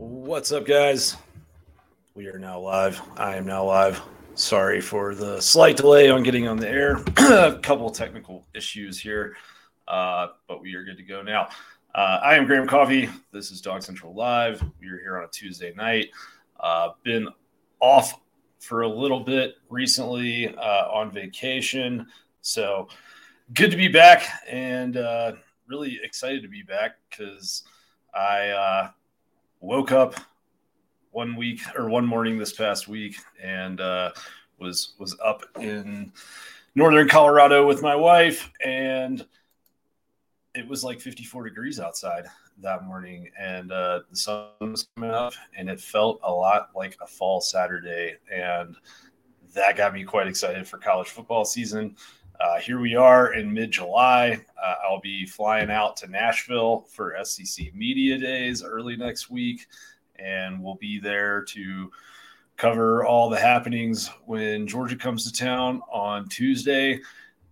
What's up, guys? We are now live. I am now live. Sorry for the slight delay on getting on the air. A couple technical issues here, uh, but we are good to go now. Uh, I am Graham Coffey. This is Dog Central Live. We are here on a Tuesday night. Uh, been off for a little bit recently uh, on vacation, so good to be back and uh, really excited to be back because I uh, woke up one week or one morning this past week and uh, was was up in northern Colorado with my wife and it was like 54 degrees outside that morning and uh, the sun was coming up and it felt a lot like a fall Saturday and that got me quite excited for college football season. Uh, here we are in mid July. Uh, I'll be flying out to Nashville for SEC Media Days early next week, and we'll be there to cover all the happenings when Georgia comes to town on Tuesday.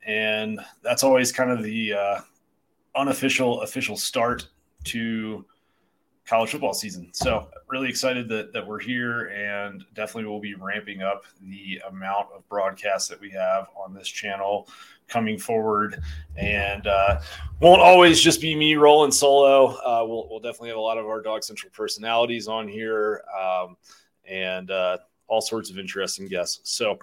And that's always kind of the uh, unofficial official start to college football season. So really excited that, that we're here and definitely will be ramping up the amount of broadcasts that we have on this channel coming forward and uh, won't always just be me rolling solo. Uh, we'll, we'll definitely have a lot of our dog central personalities on here um, and uh, all sorts of interesting guests. So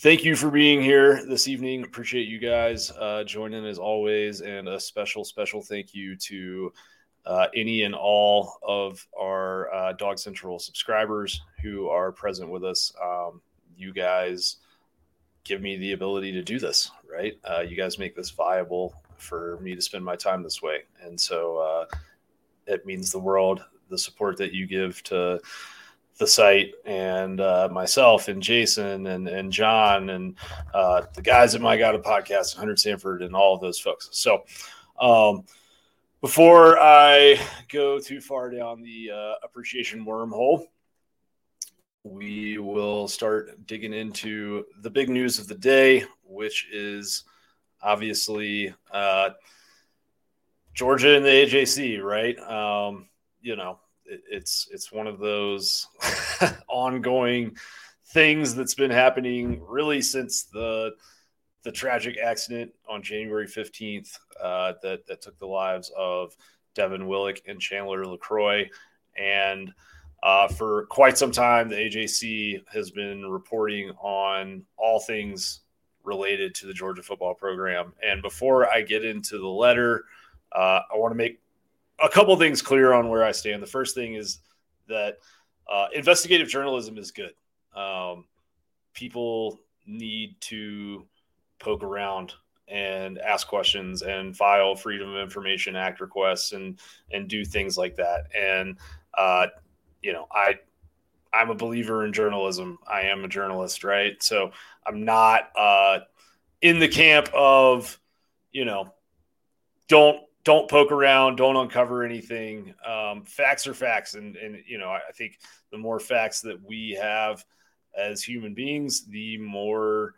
thank you for being here this evening. Appreciate you guys uh, joining as always. And a special, special thank you to uh, any and all of our uh, Dog Central subscribers who are present with us. Um, you guys give me the ability to do this, right? Uh, you guys make this viable for me to spend my time this way. And so uh, it means the world, the support that you give to the site and uh, myself and Jason and, and John and uh, the guys at My God a Podcast, Hunter Sanford, and all of those folks. So, um, before I go too far down the uh, appreciation wormhole, we will start digging into the big news of the day, which is obviously uh, Georgia and the AJC, right? Um, you know, it, it's it's one of those ongoing things that's been happening really since the the tragic accident on January 15th uh, that, that took the lives of Devin Willock and Chandler LeCroy. And uh, for quite some time, the AJC has been reporting on all things related to the Georgia football program. And before I get into the letter, uh, I want to make a couple things clear on where I stand. The first thing is that uh, investigative journalism is good. Um, people need to poke around and ask questions and file Freedom of Information Act requests and and do things like that. And uh, you know, I I'm a believer in journalism. I am a journalist, right? So I'm not uh, in the camp of you know don't don't poke around, don't uncover anything. Um, facts are facts, and and you know I think the more facts that we have as human beings, the more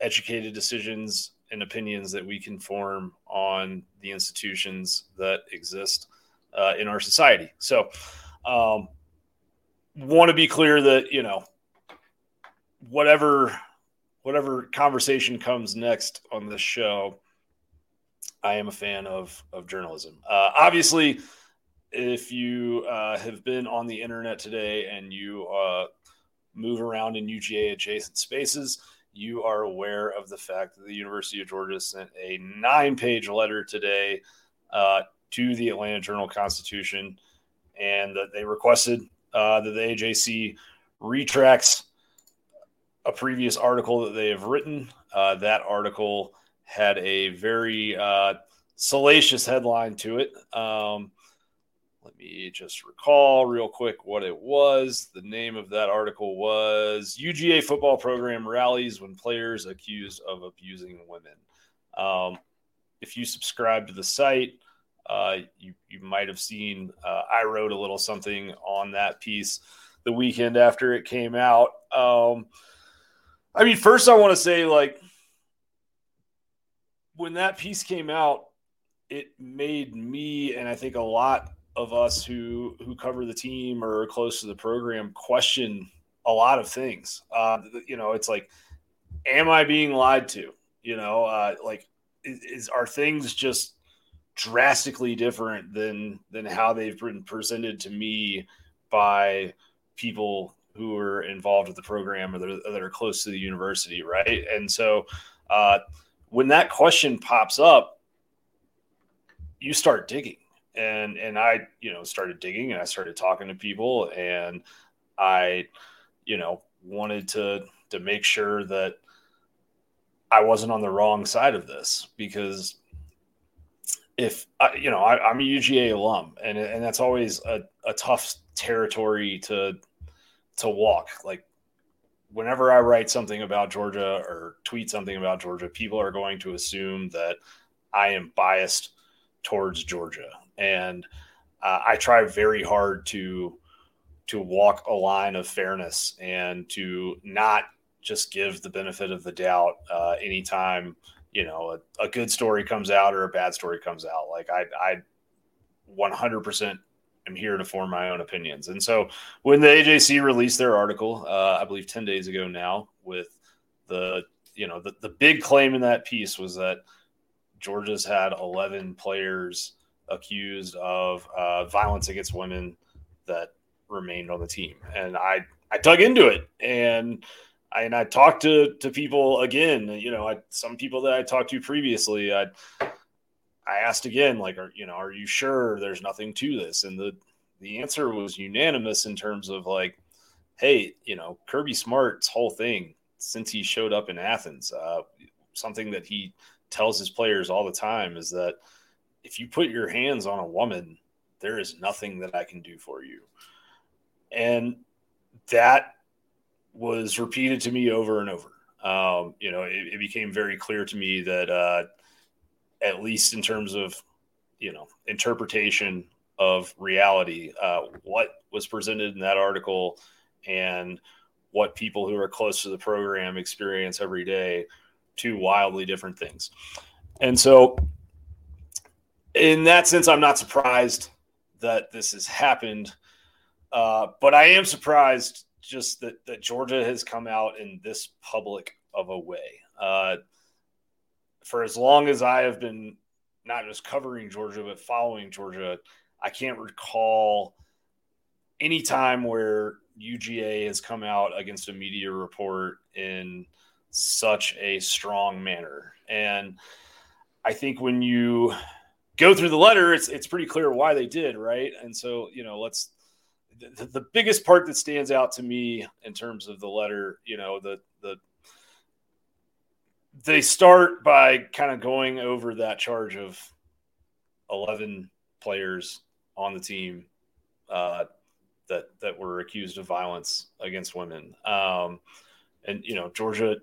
educated decisions and opinions that we can form on the institutions that exist uh, in our society. So, um, want to be clear that you know whatever whatever conversation comes next on this show, I am a fan of of journalism. Uh, obviously, if you uh, have been on the internet today and you uh, move around in UGA adjacent spaces you are aware of the fact that the University of Georgia sent a nine page letter today uh, to the Atlanta Journal Constitution and that they requested uh, that the AJC retracts a previous article that they have written. Uh, that article had a very uh, salacious headline to it. Um, let me just recall real quick what it was. The name of that article was UGA football program rallies when players accused of abusing women. Um, if you subscribe to the site, uh, you, you might have seen uh, I wrote a little something on that piece the weekend after it came out. Um, I mean, first, I want to say, like, when that piece came out, it made me and I think a lot of us who who cover the team or are close to the program question a lot of things. Uh, you know, it's like, am I being lied to? You know, uh, like, is, is are things just drastically different than than how they've been presented to me by people who are involved with the program or that are, that are close to the university, right? And so, uh, when that question pops up, you start digging and and I you know started digging and I started talking to people and I you know wanted to to make sure that I wasn't on the wrong side of this because if I, you know I, am a UGA alum and and that's always a, a tough territory to to walk. Like whenever I write something about Georgia or tweet something about Georgia people are going to assume that I am biased towards Georgia and uh, I try very hard to to walk a line of fairness and to not just give the benefit of the doubt uh, anytime you know a, a, good story comes out or a bad story comes out. Like I, I 100% am here to form my own opinions. And so when the AJC released their article, uh, I believe 10 days ago now, with the you know the, the big claim in that piece was that Georgia's had 11 players accused of uh, violence against women that remained on the team. And I, I dug into it and I, and I talked to, to people again, you know, I, some people that I talked to previously, I, I asked again, like, are, you know, are you sure there's nothing to this? And the, the answer was unanimous in terms of like, Hey, you know, Kirby Smart's whole thing since he showed up in Athens, uh, something that he tells his players all the time is that, if you put your hands on a woman, there is nothing that I can do for you. And that was repeated to me over and over. Um, you know, it, it, became very clear to me that, uh, at least in terms of, you know, interpretation of reality, uh, what was presented in that article and what people who are close to the program experience every day, two wildly different things. And so in that sense, I'm not surprised that this has happened. Uh, but I am surprised just that, that Georgia has come out in this public of a way. Uh, for as long as I have been not just covering Georgia, but following Georgia, I can't recall any time where UGA has come out against a media report in such a strong manner. And I think when you go through the letter, it's it's pretty clear why they did, right? And so, you know, let's the, the biggest part that stands out to me in terms of the letter, you know, the the they start by kind of going over that charge of 11 players on the team uh, that that were accused of violence against women. Um, and you know, Georgia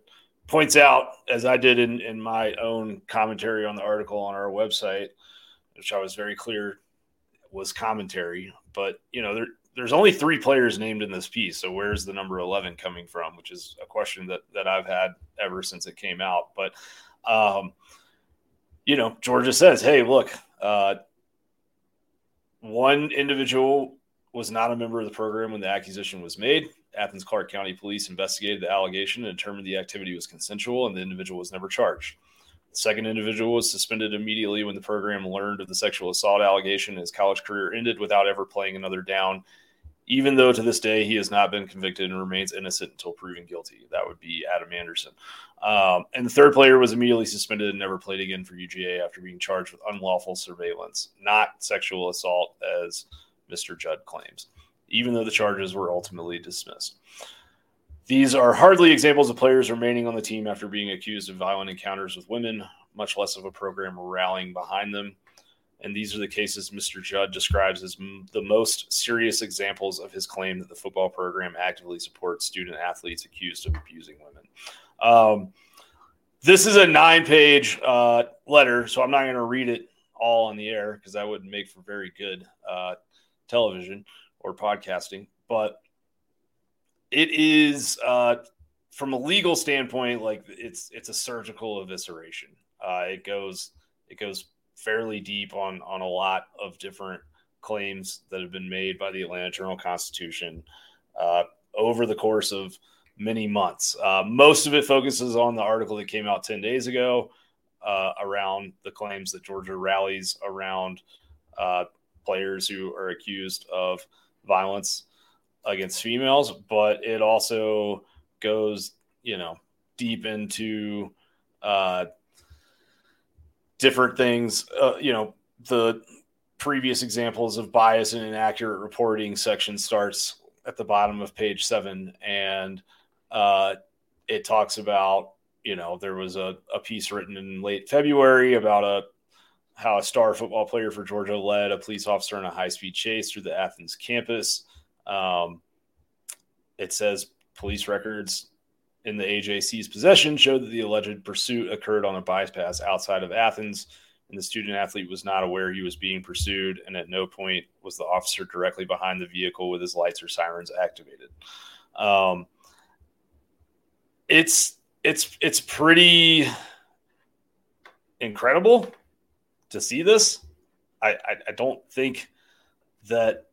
points out, as I did in, in my own commentary on the article on our website, which I was very clear was commentary. But you know, there, there's only three players named in this piece, so where's the number eleven coming from? Which is a question that that I've had ever since it came out. But um, you know, Georgia says, "Hey, look, uh, one individual was not a member of the program when the accusation was made. Athens Clarke County Police investigated the allegation and determined the activity was consensual, and the individual was never charged." The second individual was suspended immediately when the program learned of the sexual assault allegation. His college career ended without ever playing another down, even though to this day he has not been convicted and remains innocent until proven guilty. That would be Adam Anderson. Um, and the third player was immediately suspended and never played again for UGA after being charged with unlawful surveillance, not sexual assault, as Mr. Judd claims, even though the charges were ultimately dismissed. These are hardly examples of players remaining on the team after being accused of violent encounters with women, much less of a program rallying behind them. And these are the cases Mr. Judd describes as m- the most serious examples of his claim that the football program actively supports student athletes accused of abusing women. Um, this is a nine page uh, letter, so I'm not going to read it all on the air because that wouldn't make for very good uh, television or podcasting. But it is uh, from a legal standpoint, like it's it's a surgical evisceration. Uh, it goes it goes fairly deep on on a lot of different claims that have been made by the Atlanta Journal Constitution uh, over the course of many months. Uh, most of it focuses on the article that came out 10 days ago uh, around the claims that Georgia rallies around uh, players who are accused of violence against females, but it also goes, you know, deep into uh, different things. Uh, you know, the previous examples of bias and inaccurate reporting section starts at the bottom of page seven, and uh, it talks about you know there was a, a piece written in late February about a how a star football player for Georgia led a police officer in a high speed chase through the Athens campus. Um, it says police records in the AJC's possession showed that the alleged pursuit occurred on a bypass outside of Athens, and the student athlete was not aware he was being pursued, and at no point was the officer directly behind the vehicle with his lights or sirens activated. Um, it's it's it's pretty incredible to see this. I, I, I don't think that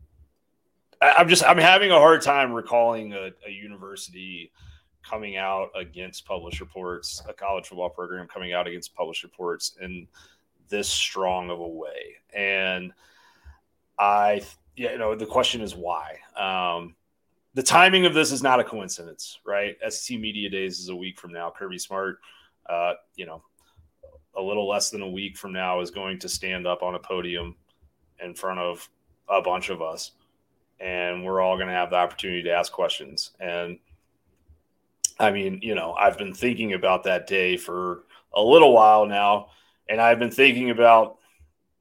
I, am just I'm having a hard time recalling a, a, university coming out against published reports, a college football program coming out against published reports in this strong of a way. And I, you know, the question is why. Um, the timing of this is not a coincidence, right? SEC Media Days is a week from now. Kirby Smart, uh, you know, a little less than a week from now is going to stand up on a podium in front of a bunch of us and we're all going to have the opportunity to ask questions and i mean you know i've been thinking about that day for a little while now and i've been thinking about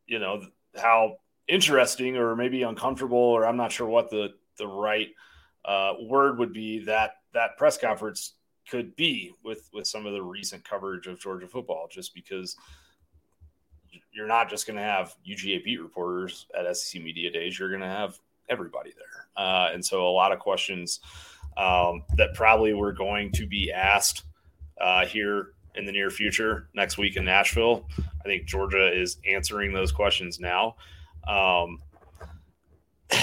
you know how interesting or maybe uncomfortable or i'm not sure what the the right uh, word would be that that press conference could be with with some of the recent coverage of Georgia football, just because you're not just going to have UGA beat reporters at SEC Media Days. You're going to have everybody there, uh, and so a lot of questions um, that probably were going to be asked uh, here in the near future next week in Nashville. I think Georgia is answering those questions now. Um,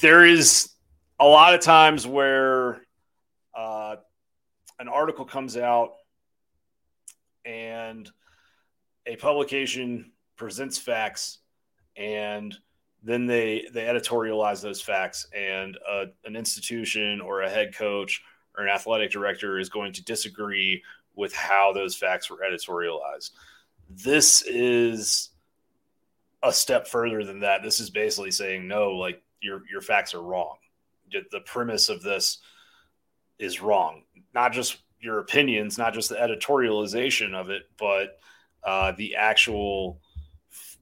there is a lot of times where uh, an article comes out and a publication presents facts and then they they editorialize those facts and uh, an institution or a head coach or an athletic director is going to disagree with how those facts were editorialized. This is a step further than that. This is basically saying no like your your facts are wrong. The premise of this is wrong. Not just your opinions, not just the editorialization of it, but uh, the actual f-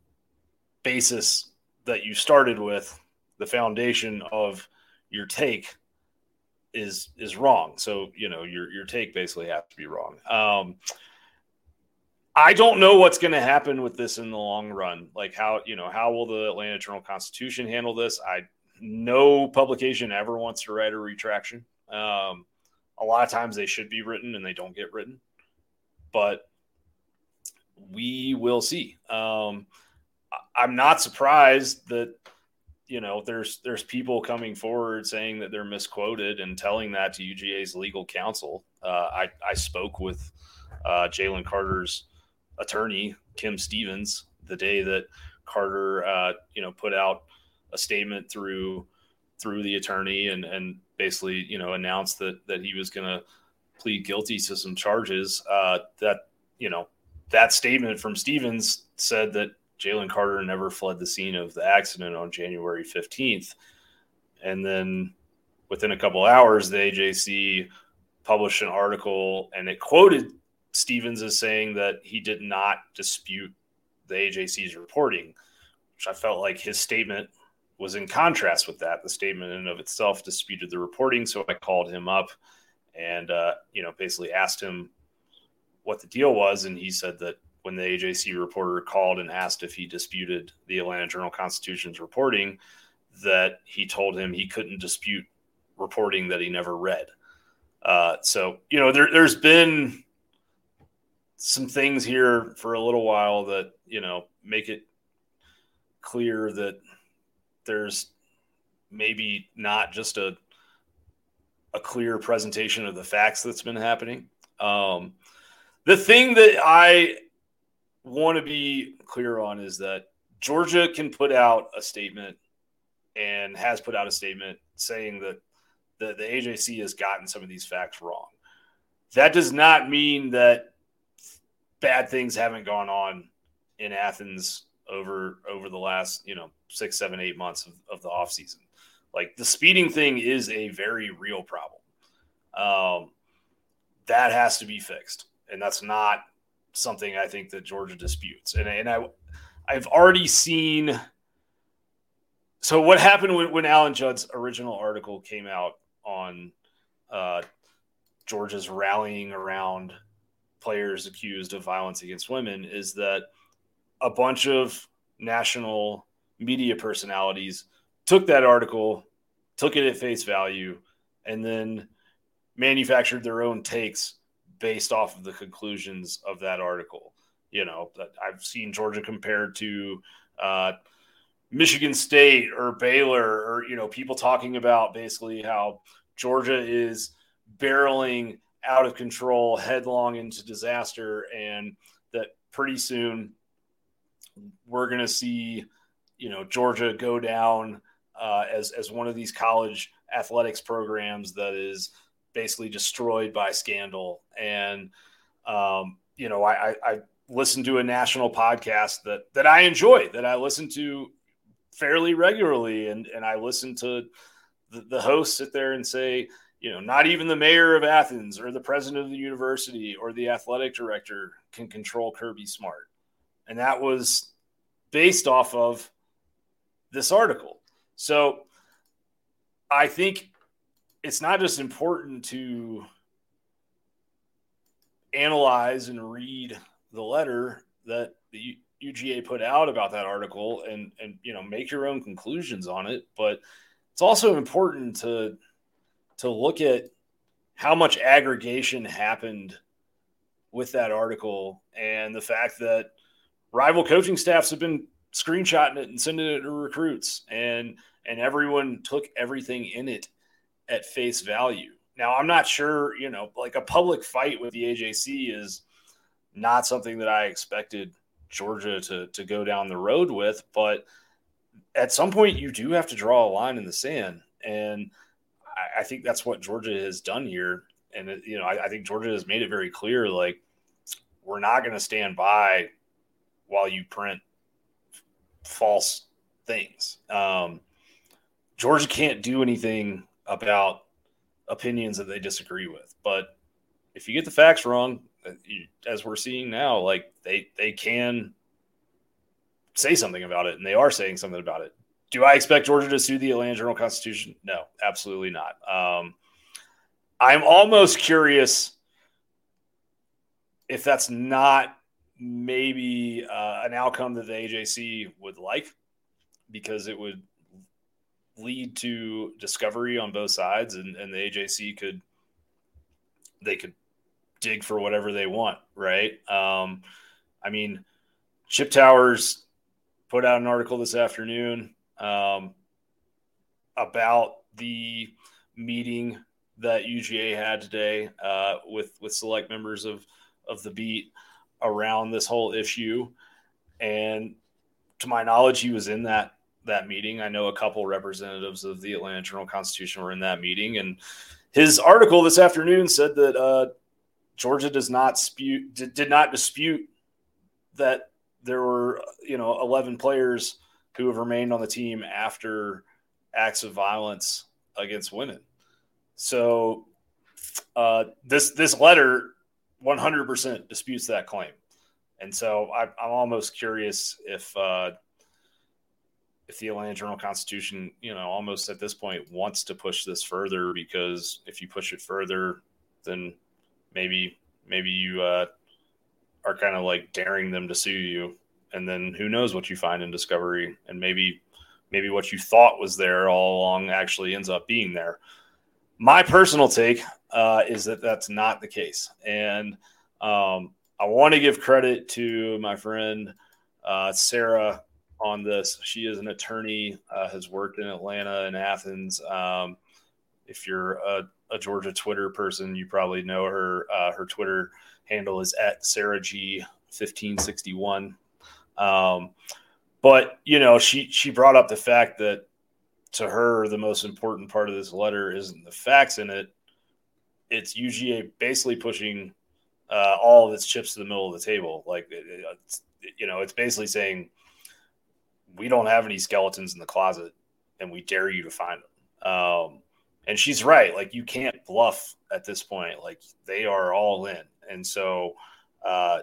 basis that you started with, the foundation of your take is is wrong. So you know your your take basically has to be wrong. Um, I don't know what's going to happen with this in the long run. Like how you know how will the Atlanta Journal Constitution handle this? I no publication ever wants to write a retraction. Um, a lot of times they should be written and they don't get written, but we will see. Um, I'm not surprised that you know there's there's people coming forward saying that they're misquoted and telling that to UGA's legal counsel. Uh, I I spoke with uh, Jalen Carter's attorney Kim Stephens the day that Carter uh, you know put out a statement through through the attorney and and basically you know announced that that he was going to plead guilty to some charges. Uh, that you know that statement from Stephens said that Jalen Carter never fled the scene of the accident on January fifteenth, and then within a couple hours, the AJC published an article and it quoted Stephens as saying that he did not dispute the AJC's reporting, which I felt like his statement was in contrast with that. The statement in and of itself disputed the reporting, so I called him up and uh, you know basically asked him what the deal was, and he said that when the AJC reporter called and asked if he disputed the Atlanta Journal Constitution's reporting, that he told him he couldn't dispute reporting that he never read. Uh, so you know there, there's been some things here for a little while that you know make it clear that there's maybe not just a a clear presentation of the facts that's been happening. Um, the thing that I want to be clear on is that Georgia can put out a statement and has put out a statement saying that the, the AJC has gotten some of these facts wrong. That does not mean that bad things haven't gone on in Athens over over the last you know six, seven, eight months of, of the offseason. Like the speeding thing is a very real problem. Um, that has to be fixed, and that's not something I think that Georgia disputes. And and I I've already seen. So what happened when, when Alan Judd's original article came out on uh, Georgia's rallying around players accused of violence against women is that a bunch of national media personalities took that article, took it at face value, and then manufactured their own takes based off of the conclusions of that article. You know, I've seen Georgia compared to uh, Michigan State or Baylor, or you know, people talking about basically how Georgia is barreling out of control, headlong into disaster, and that pretty soon we're going to see, you know, Georgia go down uh, as as one of these college athletics programs that is basically destroyed by scandal. And um, you know, I, I, I listened to a national podcast that that I enjoy, that I listen to fairly regularly, and and I listen to the, the host sit there and say, you know, not even the mayor of Athens or the president of the university or the athletic director can control Kirby Smart. And that was based off of this article. So I think it's not just important to analyze and read the letter that the UGA put out about that article and and you know make your own conclusions on it, but it's also important to to look at how much aggregation happened with that article and the fact that rival coaching staffs have been screenshotting it and sending it to recruits and and everyone took everything in it at face value. Now I'm not sure, you know, like a public fight with the AJC is not something that I expected Georgia to to go down the road with, but at some point you do have to draw a line in the sand and I, I think that's what Georgia has done here. And, it, you know, I, I think Georgia has made it very clear like, we're not going to stand by while you print false things. Um, Georgia can't do anything about opinions that they disagree with. But if you get the facts wrong, uh, as we're seeing now, like they they can say something about it, and they are saying something about it. Do I expect Georgia to sue the Atlanta Journal Constitution? No, absolutely not. Um, I'm almost curious if that's not maybe uh, an outcome that the AJC would like, because it would lead to discovery on both sides, and, and the AJC could they could dig for whatever they want, right? Um, I mean, Chip Towers put out an article this afternoon um, about the meeting that UGA had today uh, with with select members of of the beat around this whole issue. And to my knowledge, he was in that that meeting. I know a couple representatives of the Atlanta Journal Constitution were in that meeting, and his article this afternoon said that uh, Georgia does not dispute did, not dispute that there were you know 11 players who have remained on the team after acts of violence against women. So uh, this this letter 100% disputes that claim, and so I, am almost curious if uh, if the Atlanta Journal Constitution, you know, almost at this point wants to push this further because if you push it further, then maybe maybe you uh, are kind of like daring them to sue you. And then who knows what you find in discovery and maybe maybe what you thought was there all along actually ends up being there. My personal take uh, is that that's not the case. And um, i want to give credit to my friend uh, sarah on this. She is an attorney, uh, has worked in Atlanta and Athens. Um, if you're a, a, Georgia Twitter person, you probably know her. Uh, her Twitter handle is at Sarah G fifteen sixty one. Um, but you know, she she brought up the fact that to her the most important part of this letter isn't the facts in it; it's UGA basically pushing uh, all of its chips to the middle of the table. Like, you know, it's basically saying we don't have any skeletons in the closet, and we dare you to find them. Um, and she's right. Like, you can't bluff at this point. Like, they are all in, and so uh,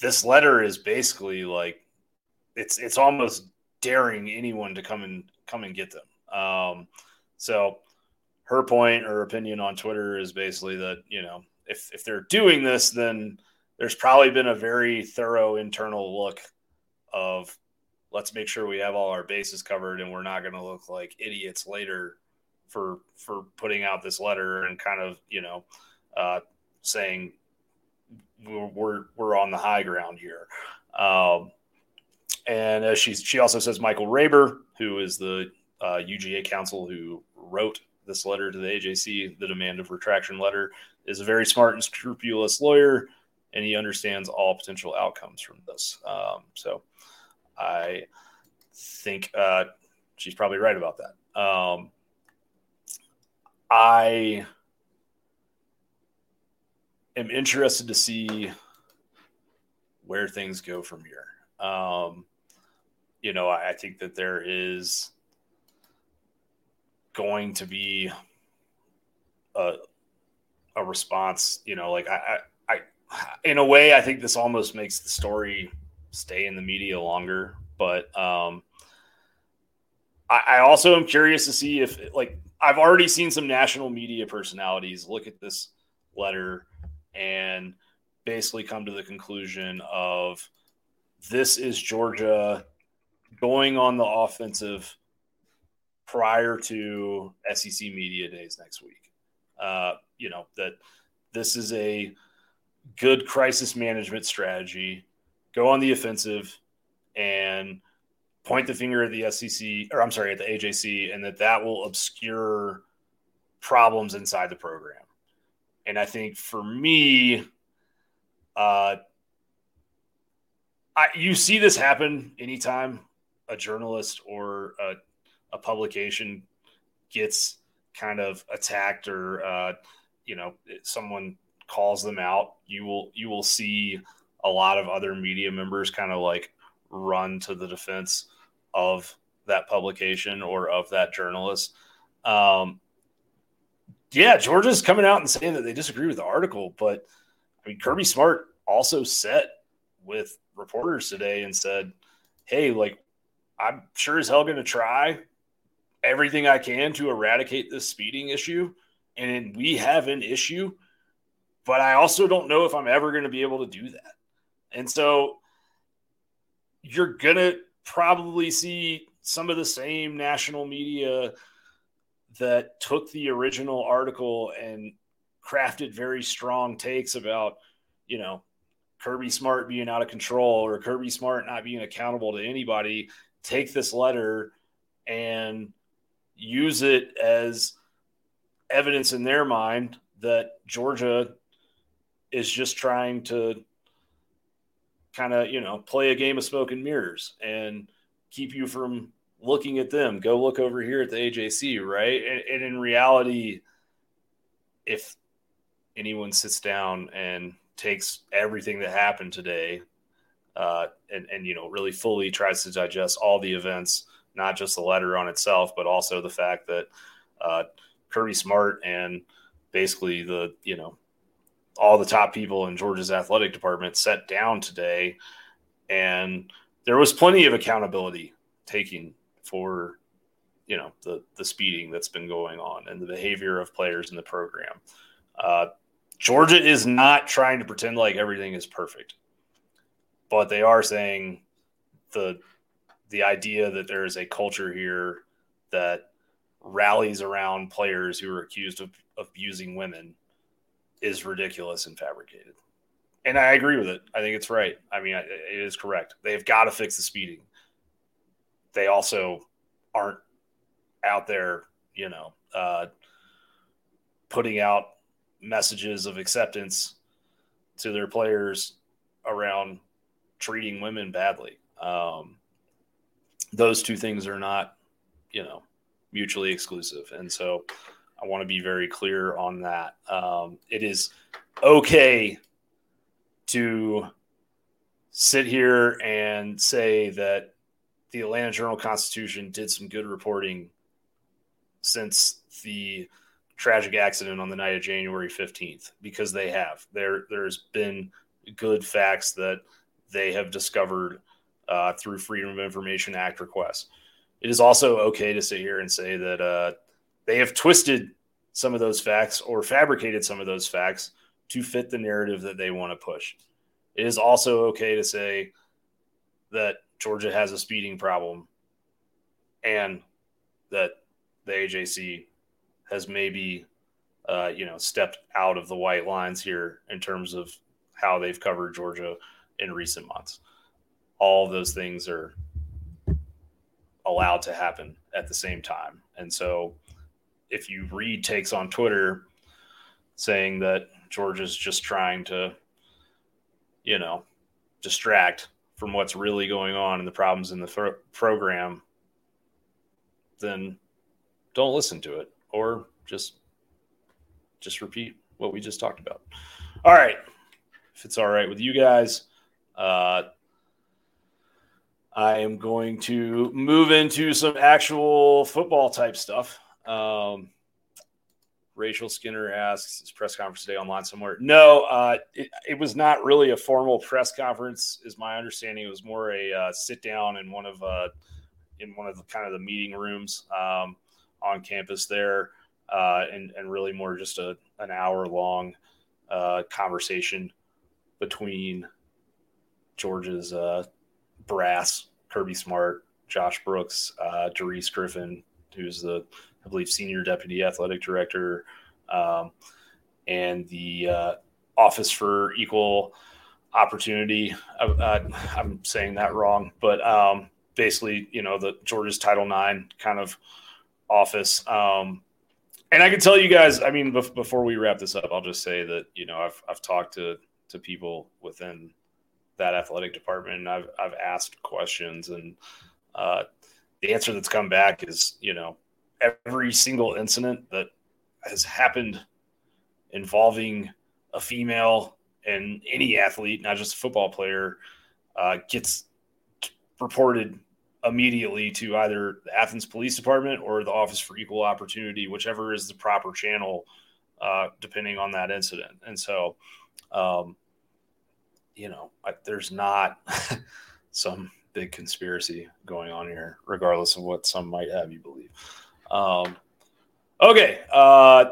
this letter is basically like it's it's almost daring anyone to come and come and get them. Um, so her point or opinion on Twitter is basically that you know if if they're doing this, then there's probably been a very thorough internal look of let's make sure we have all our bases covered and we're not going to look like idiots later for for putting out this letter and kind of you know uh, saying we're, we're, we're on the high ground here. Um, and as she she also says Michael Raber, who is the uh, UGA counsel who wrote this letter to the AJC, the demand of retraction letter, is a very smart and scrupulous lawyer, and he understands all potential outcomes from this. Um, so I think uh, she's probably right about that. Um, I am interested to see where things go from here. Um, you know, I, I think that there is going to be a a response. You know, like I, I, I, in a way, I think this almost makes the story stay in the media longer. But um, I, I also am curious to see if, like, I've already seen some national media personalities look at this letter and basically come to the conclusion of this is Georgia going on the offensive prior to SEC media days next week. Uh, you know that this is a good crisis management strategy. Go on the offensive and point the finger at the SEC, or I'm sorry, at the AJC, and that that will obscure problems inside the program. And I think for me, uh, I, you see this happen anytime a journalist or a, a publication gets kind of attacked or uh, you know someone calls them out you will you will see a lot of other media members kind of like run to the defense of that publication or of that journalist um, yeah georgia's coming out and saying that they disagree with the article but i mean kirby smart also set with reporters today and said hey like i'm sure as hell going to try everything I can to eradicate this speeding issue. And we have an issue, but I also don't know if I'm ever going to be able to do that. And so you're going to probably see some of the same national media that took the original article and crafted very strong takes about, you know, Kirby Smart being out of control or Kirby Smart not being accountable to anybody, take this letter and use it as evidence in their mind that Georgia is just trying to kind of, you know, play a game of smoke and mirrors and keep you from looking at them. Go look over here at the AJC, right? And, and in reality, if anyone sits down and takes everything that happened today uh, and, and, you know, really fully tries to digest all the events – not just the letter on itself, but also the fact that uh, Kirby Smart and basically the you know all the top people in Georgia's athletic department sat down today, and there was plenty of accountability taking for you know the the speeding that's been going on and the behavior of players in the program. Uh, Georgia is not trying to pretend like everything is perfect, but they are saying the the idea that there is a culture here that rallies around players who are accused of, of abusing women is ridiculous and fabricated. And I agree with it. I think it's right. I mean, it is correct. They've got to fix the speeding. they also aren't out there, you know, uh, putting out messages of acceptance to their players around treating women badly. Um, those two things are not, you know, mutually exclusive. And so I want to be very clear on that. Um, it is okay to sit here and say that the Atlanta Journal Constitution did some good reporting since the tragic accident on the night of January 15th because they have. There there's been good facts that they have discovered uh, through Freedom of Information Act requests. It is also okay to sit here and say that uh, they have twisted some of those facts or fabricated some of those facts to fit the narrative that they want to push. It is also okay to say that Georgia has a speeding problem and that the AJC has maybe, uh, you know, stepped out of the white lines here in terms of how they've covered Georgia in recent months. All those things are allowed to happen at the same time. And so if you read takes on Twitter saying that George is just trying to, you know, distract from what's really going on and the problems in the program, then don't listen to it or just just repeat what we just talked about. All right. If it's all right with you guys, uh, I am going to move into some actual football type stuff. Um, Rachel Skinner asks, "Is press conference today online somewhere?" No, uh, it, it, was not really a formal press conference, is my understanding. It was more a uh, sit down in one of uh, in one of the kind of the meeting rooms um, on campus there, uh, and and really more just a an hour long uh, conversation between Georgia's uh, brass, Kirby Smart, Josh Brooks, uh, Griffin, who's the I believe, senior deputy athletic director, um, and the uh, Office for Equal Opportunity. I, am saying that wrong, but um, basically, you know, the Georgia's Title IX kind of office. Um, and I can tell you guys, I mean, bef- before we wrap this up, I'll just say that you know I've I've talked to to people within that athletic department, and I've I've asked questions, and uh, the answer that's come back is you know every single incident that has happened involving a female and any athlete, not just a football player, uh, gets reported immediately to either the Athens Police Department or the Office for Equal Opportunity, whichever is the proper channel, uh, depending on that incident. And so, um, you know, I, there's not some big conspiracy going on here, regardless of what some might have you believe. Um, okay. Uh,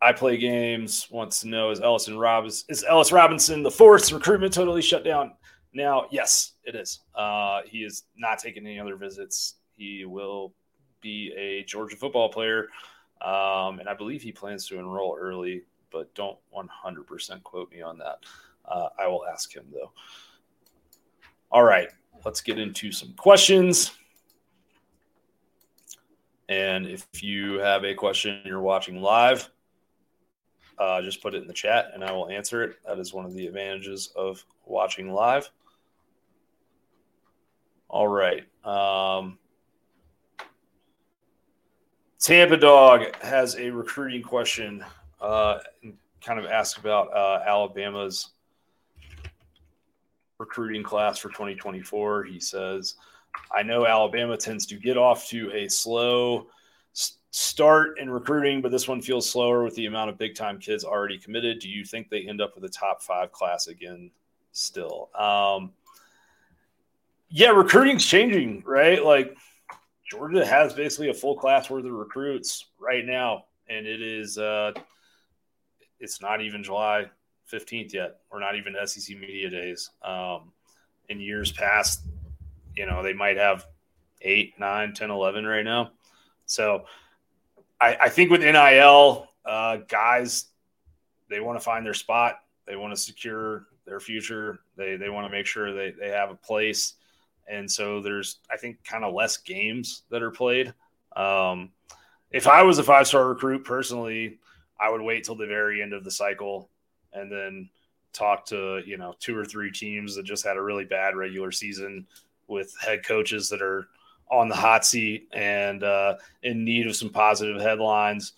I play games. Wants to know is Ellison Robinson is Ellis Robinson the force recruitment totally shut down? Now, yes, it is. Uh, he is not taking any other visits. He will be a Georgia football player, um, and I believe he plans to enroll early. But don't 100% quote me on that. Uh, I will ask him though. All right, let's get into some questions. And if you have a question you're watching live, uh, just put it in the chat and I will answer it. That is one of the advantages of watching live. All right. Um, Tampa Dog has a recruiting question, uh, kind of ask about uh, Alabama's recruiting class for 2024. He says, I know Alabama tends to get off to a slow start in recruiting, but this one feels slower with the amount of big time kids already committed. Do you think they end up with a top five class again still? Um, yeah, recruiting's changing, right? Like Georgia has basically a full class worth of recruits right now, and it is uh, it's not even July 15th yet, or not even SEC media days. Um, in years past, you know, they might have eight, nine, 10, 11 right now. So I, I think with NIL, uh, guys, they want to find their spot. They want to secure their future. They, they want to make sure they, they have a place. and so there's I think kind of less games that are played. Um, if I was a five star recruit personally, I would wait till the very end of the cycle and then talk to you know two or three teams that just had a really bad regular season with head coaches that are on the hot seat and uh, in need of some positive headlines.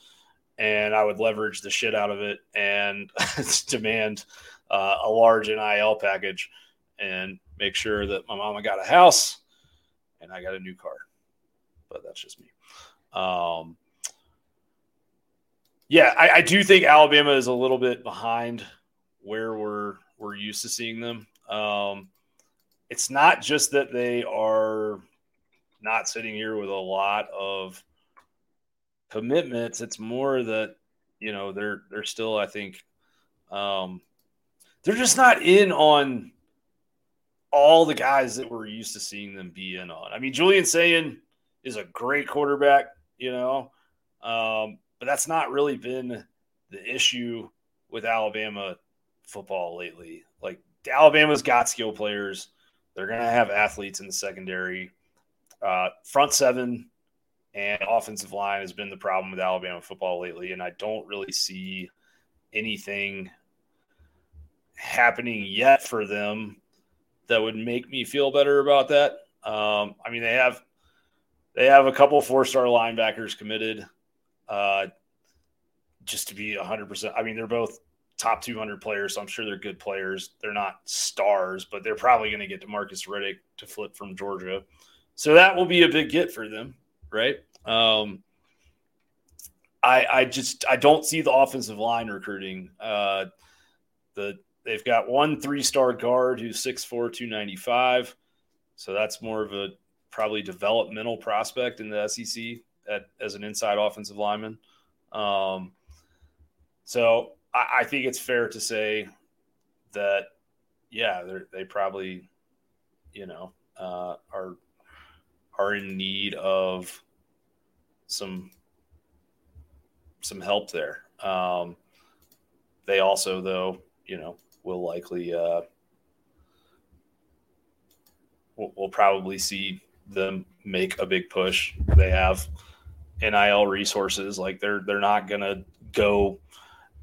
And I would leverage the shit out of it and demand uh, a large NIL package and make sure that my mama got a house and I got a new car. But that's just me. Um, yeah, I, I, do think Alabama is a little bit behind where we're we're used to seeing them. Um, it's not just that they are not sitting here with a lot of commitments. It's more that you know they're they're still, I think, um, they're just not in on all the guys that we're used to seeing them be in on. I mean, Julian Sayin is a great quarterback, you know, um, but that's not really been the issue with Alabama football lately. Like Alabama's got skill players. They're going to have athletes in the secondary. Uh, front seven and offensive line has been the problem with Alabama football lately, and I don't really see anything happening yet for them that would make me feel better about that. Um, I mean, they have they have a couple four star linebackers committed. Uh, just to be 100%. I mean, they're both top 200 players, so I'm sure they're good players. They're not stars, but they're probably going to get Demarcus Riddick to flip from Georgia. So that will be a big get for them, right? Um, I, I just I don't see the offensive line recruiting. Uh, the they've got one three star guard who's 6'4", 295. So that's more of a probably developmental prospect in the SEC at, as an inside offensive lineman. Um, so I, I think it's fair to say that, yeah, they probably, you know, uh, are are in need of some some help there. Um, they also, though, you know, will likely uh, we'll, we'll probably see them make a big push. They have NIL resources, like they're they're not gonna go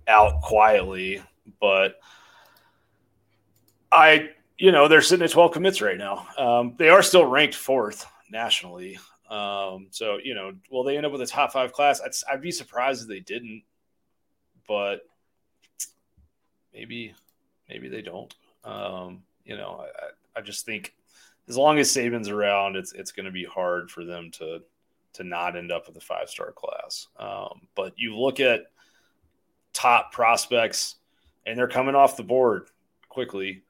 out quietly, but I, you know, they're sitting at 12 commits right now. Um, they are still ranked fourth nationally. Um, so, you know, will they end up with a top five class? I'd, I'd be surprised if they didn't, but maybe, maybe they don't. Um, you know, I, I just think as long as Saban's around, it's it's going to be hard for them to to not end up with a five star class. Um, but you look at top prospects, and they're coming off the board quickly.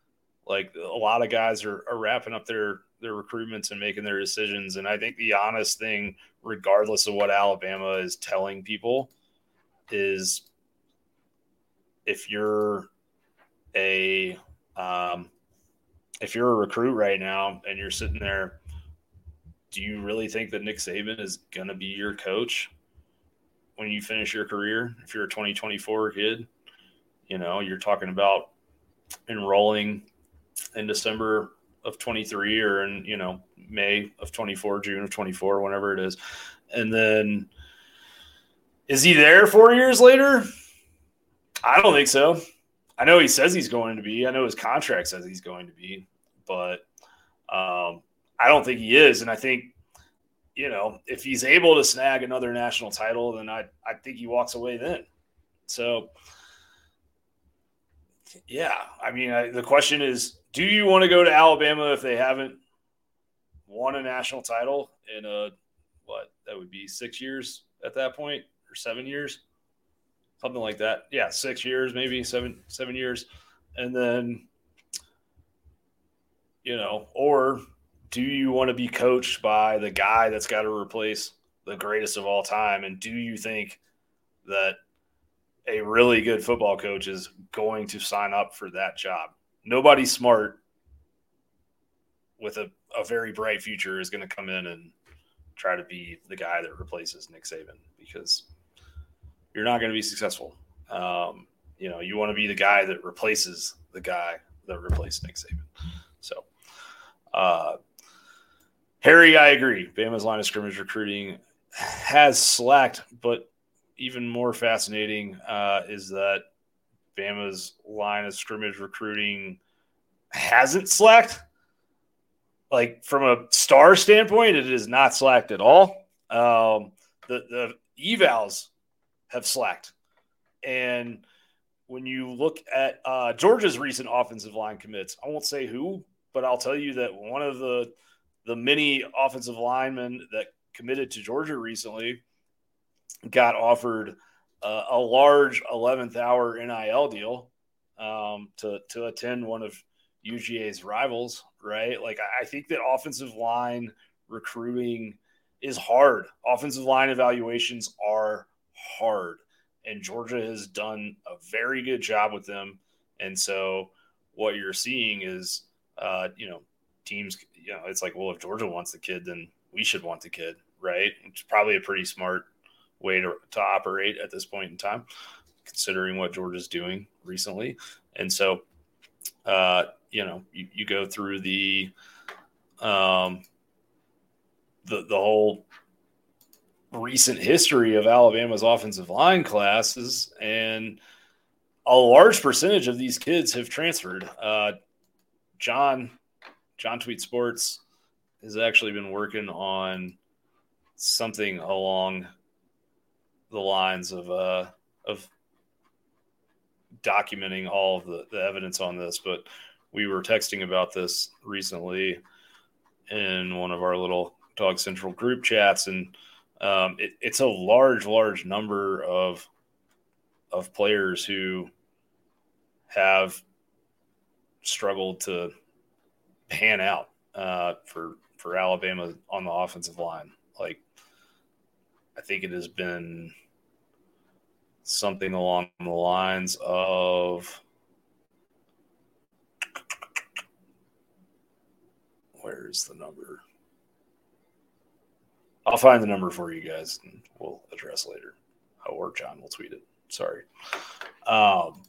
Like a lot of guys are, are wrapping up their their recruitments and making their decisions. And I think the honest thing, regardless of what Alabama is telling people, is if you're a um, if you're a recruit right now and you're sitting there, do you really think that Nick Saban is going to be your coach when you finish your career? If you're a 2024 kid, you know, you're talking about enrolling in December of 23 or in, you know, May of 24, June of 24, whenever it is. And then is he there four years later? I don't think so. I know he says he's going to be. I know his contract says he's going to be, but um, I don't think he is. And I think, you know, if he's able to snag another national title, then I, I think he walks away then. So, yeah, I mean, I, the question is do you want to go to Alabama if they haven't won a national title in a, what, that would be six years at that point or seven years? something like that. Yeah, six years, maybe seven seven years, and then you know, or do you want to be coached by the guy that's got to replace the greatest of all time? And do you think that a really good football coach is going to sign up for that job? Nobody smart with a, a very bright future is going to come in and try to be the guy that replaces Nick Saban because – you're not going to be successful. Um, you know, you want to be the guy that replaces the guy that replaced Nick Saban. So, uh, Harry, I agree. Bama's line of scrimmage recruiting has slacked, but even more fascinating uh, is that Bama's line of scrimmage recruiting hasn't slacked. Like from a star standpoint, it is not slacked at all. Um, the the evals have slacked, and when you look at uh, Georgia's recent offensive line commits, I won't say who, but I'll tell you that one of the the many offensive linemen that committed to Georgia recently got offered uh, a large 11th hour NIL deal um, to to attend one of UGA's rivals, right? Like I think that offensive line recruiting is hard. Offensive line evaluations are hard, and Georgia has done a very good job with them. And so what you're seeing is, uh, you know, teams. You know, it's like, well, if Georgia wants the kid, then we should want the kid, right? It's probably a pretty smart way to, to operate at this point in time, considering what Georgia's doing recently. And so, uh, you know, you, you go through the, um, the, the whole recent history of Alabama's offensive line classes, and a large percentage of these kids have transferred. Uh, John, John Tweet Sports has actually been working on something along the lines of uh, of documenting all of the, the evidence on this, but we were texting about this recently in one of our little Dog Central group chats, and um, it, it's a large, large number of of players who have struggled to pan out uh, for for Alabama on the offensive line. Like I think it has been something along the lines of where's the number? I'll find the number for you guys and we'll address later. Or John will tweet it. Sorry. Um,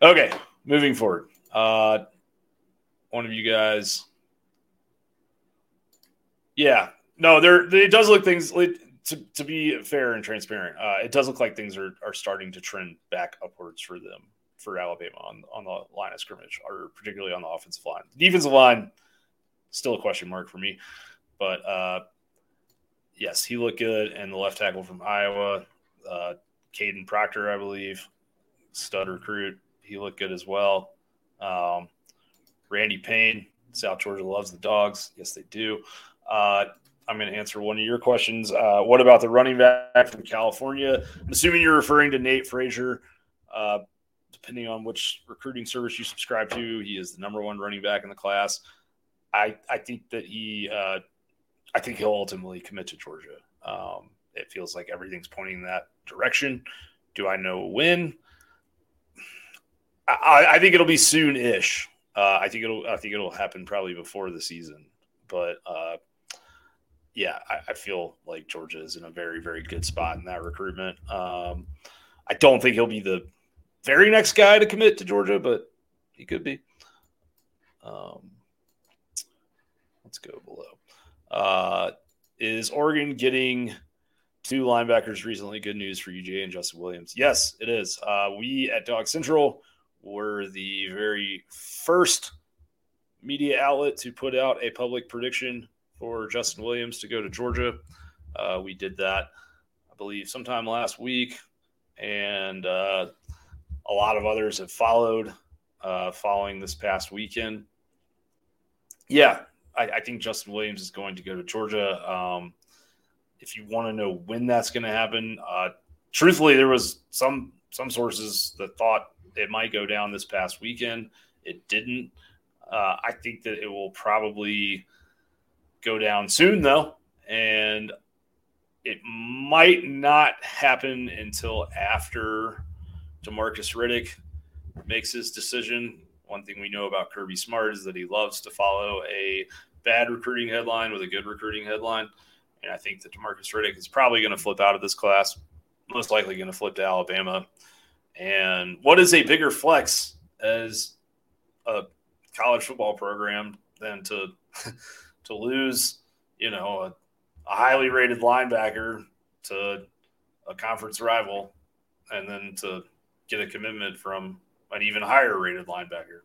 okay, moving forward. Uh, one of you guys. Yeah, no, there it does look things to, to be fair and transparent. Uh, it does look like things are, are starting to trend back upwards for them for Alabama on on the line of scrimmage, or particularly on the offensive line. The defensive line still a question mark for me, but uh, yes, he looked good. And the left tackle from Iowa, uh, Caden Proctor, I believe, stud recruit, he looked good as well. Um, Randy Payne, South Georgia loves the dogs. Yes, they do. Uh, I'm going to answer one of your questions. Uh, what about the running back from California? I'm assuming you're referring to Nate Frazier. Uh, depending on which recruiting service you subscribe to, he is the number one running back in the class. I I think that he uh, I think he'll ultimately commit to Georgia. Um, it feels like everything's pointing in that direction. Do I know when? I, I think it'll be soon-ish. Uh, I think it'll I think it'll happen probably before the season. But uh, yeah, I, I, feel like Georgia is in a very, very good spot in that recruitment. Um, I don't think he'll be the very next guy to commit to Georgia, but he could be. Um, let's go below. Uh, is Oregon getting two linebackers recently? Good news for UJ and Justin Williams. Yes, it is. Uh, we at Dog Central were the very first media outlet to put out a public prediction for Justin Williams to go to Georgia. Uh, we did that, I believe, sometime last week, and uh, a lot of others have followed uh, following this past weekend. Yeah, I, I, think Justin Williams is going to go to Georgia. Um, if you want to know when that's going to happen, uh, truthfully, there was some some sources that thought it might go down this past weekend. It didn't. Uh, I think that it will probably go down soon, though, and it might not happen until after Demarcus Riddick makes his decision. One thing we know about Kirby Smart is that he loves to follow a bad recruiting headline with a good recruiting headline. And I think that Demarcus Riddick is probably going to flip out of this class, most likely going to flip to Alabama. And what is a bigger flex as a college football program than to to lose, you know, a, a highly rated linebacker to a conference rival, and then to get a commitment from an even higher rated linebacker.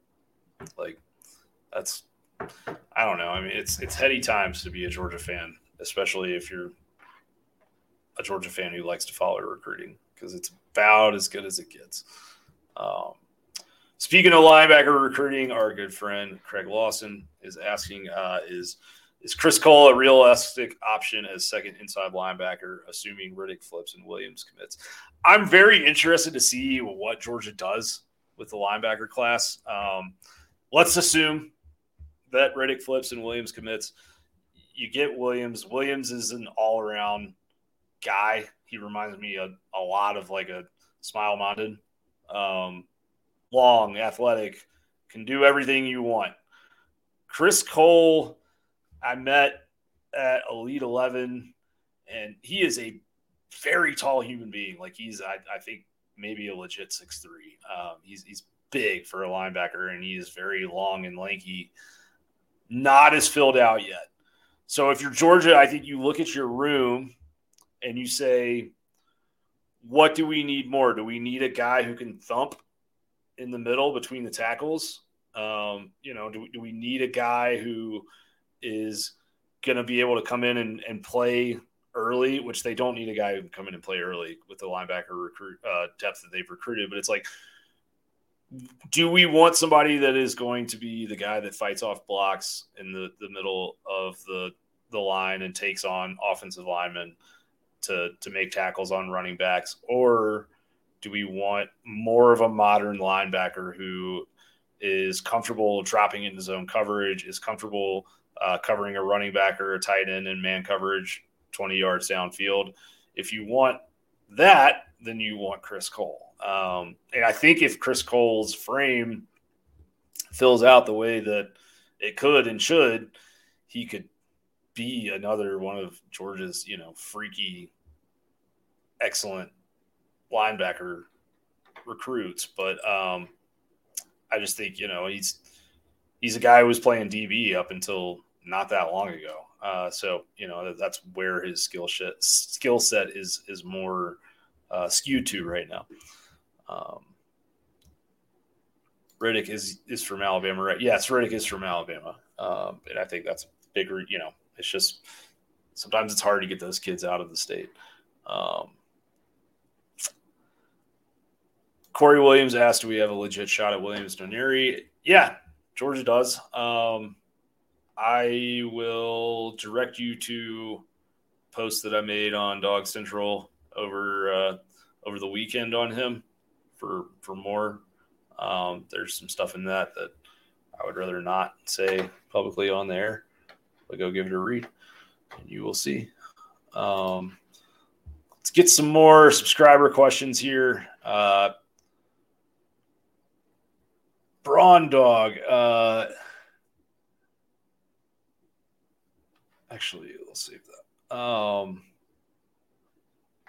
Like that's I don't know. I mean, it's it's heady times to be a Georgia fan, especially if you're a Georgia fan who likes to follow recruiting because it's about as good as it gets. Um, speaking of linebacker recruiting, our good friend Craig Lawson is asking: uh, Is is Chris Cole a realistic option as second inside linebacker, assuming Riddick flips and Williams commits? I'm very interested to see what Georgia does with the linebacker class. Um, let's assume that Riddick flips and Williams commits. You get Williams. Williams is an all around guy. He reminds me a, a lot of like a Smael Mondon, Um, long, athletic, can do everything you want. Chris Cole, I met at Elite 11, and he is a very tall human being. Like he's, I, I think, maybe a legit six three. Um, he's he's big for a linebacker, and he is very long and lanky. Not as filled out yet. So if you're Georgia, I think you look at your room and you say, what do we need more? Do we need a guy who can thump in the middle between the tackles? Um, you know, do, do we need a guy who is going to be able to come in and, and play early, which they don't need a guy who can come in and play early with the linebacker recruit uh, depth that they've recruited. But it's like, do we want somebody that is going to be the guy that fights off blocks in the, the middle of the the line and takes on offensive linemen to to make tackles on running backs, or do we want more of a modern linebacker who is comfortable dropping into zone coverage, is comfortable uh, covering a running back or a tight end in man coverage 20 yards downfield? If you want that, then you want Chris Cole. Um, and I think if Chris Cole's frame fills out the way that it could and should, he could be another one of Georgia's, you know, freaky, excellent linebacker recruits. But um, I just think, you know, he's he's a guy who was playing DB up until not that long ago. Uh, so you know that's where his skill set skill set is is more uh, skewed to right now. Um, Riddick is is from Alabama, right? Yes, Riddick is from Alabama, um, and I think that's bigger. You know, it's just sometimes it's hard to get those kids out of the state. Um, Corey Williams asked, "Do we have a legit shot at Williams Nwaneri?" Yeah, Georgia does. Um, I will direct you to post that I made on Dog Central over uh, over the weekend on him for for more. Um, there's some stuff in that that I would rather not say publicly on there, but go give it a read, and you will see. Um, let's get some more subscriber questions here. Uh, Braun Dog. Uh, actually, let's save that. Um,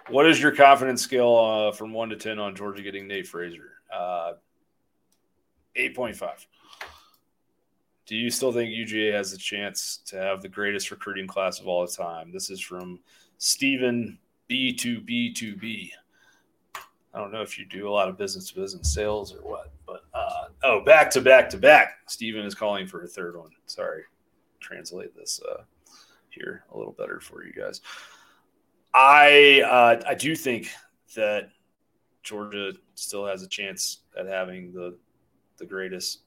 what is your confidence scale uh, from one to ten on Georgia getting Nate Frazier? Uh, Eight point five. Do you still think UGA has a chance to have the greatest recruiting class of all time? This is from Stephen B2B2B. I don't know if you do a lot of business to business sales or what, but uh, oh, back to back to back. Stephen is calling for a third one. Sorry, translate this uh, here a little better for you guys. I uh, I do think that Georgia still has a chance at having the the greatest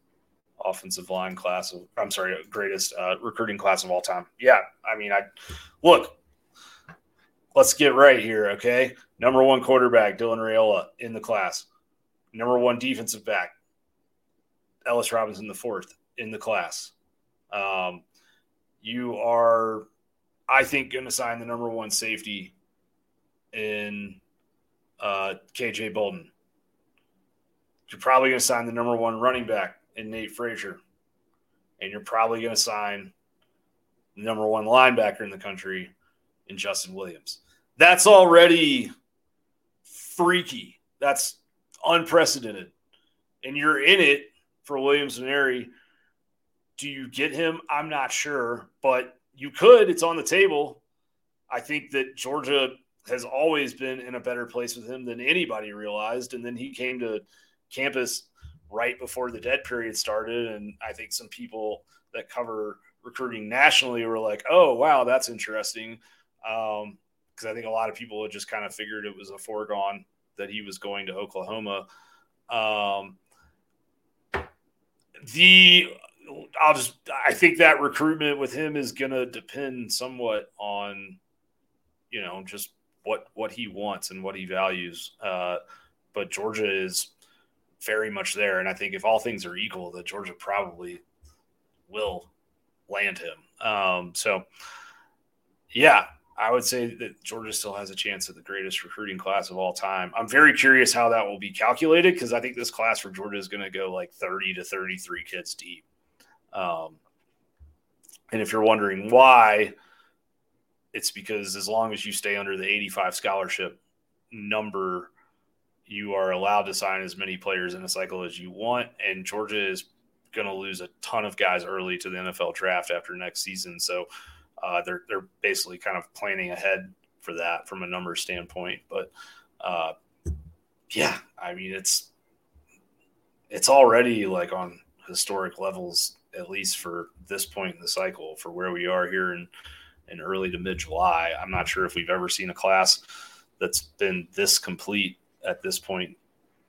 offensive line class of I'm sorry, greatest uh, recruiting class of all time. Yeah, I mean, I look. Let's get right here, okay? Number one quarterback Dylan Raiola in the class. Number one defensive back Ellis Robinson the fourth in the class. Um, you are I think, going to sign the number one safety in uh, KJ Bolden. You're probably going to sign the number one running back in Nate Frazier. And you're probably going to sign the number one linebacker in the country in Justin Williams. That's already freaky. That's unprecedented. And you're in it for Williams Nwaneri Do you get him? I'm not sure, but you could. It's on the table. I think that Georgia has always been in a better place with him than anybody realized. And then he came to campus right before the dead period started. And I think some people that cover recruiting nationally were like, oh, wow, that's interesting. Because um, I think a lot of people had just kind of figured it was a foregone that he was going to Oklahoma. Um, the I'll just I think that recruitment with him is going to depend somewhat on you know just what what he wants and what he values. Uh, but Georgia is very much there, and I think if all things are equal, that Georgia probably will land him. Um, so, yeah, I would say that Georgia still has a chance at the greatest recruiting class of all time. I'm very curious how that will be calculated because I think this class for Georgia is going to go like 30 to 33 kids deep. Um, and if you're wondering why, it's because as long as you stay under the 85 scholarship number, you are allowed to sign as many players in a cycle as you want. And Georgia is going to lose a ton of guys early to the NFL draft after next season. So uh, they're they're basically kind of planning ahead for that from a number standpoint. But uh, yeah, I mean it's it's already like on historic levels, at least for this point in the cycle, for where we are here in in early to mid July. I'm not sure if we've ever seen a class that's been this complete at this point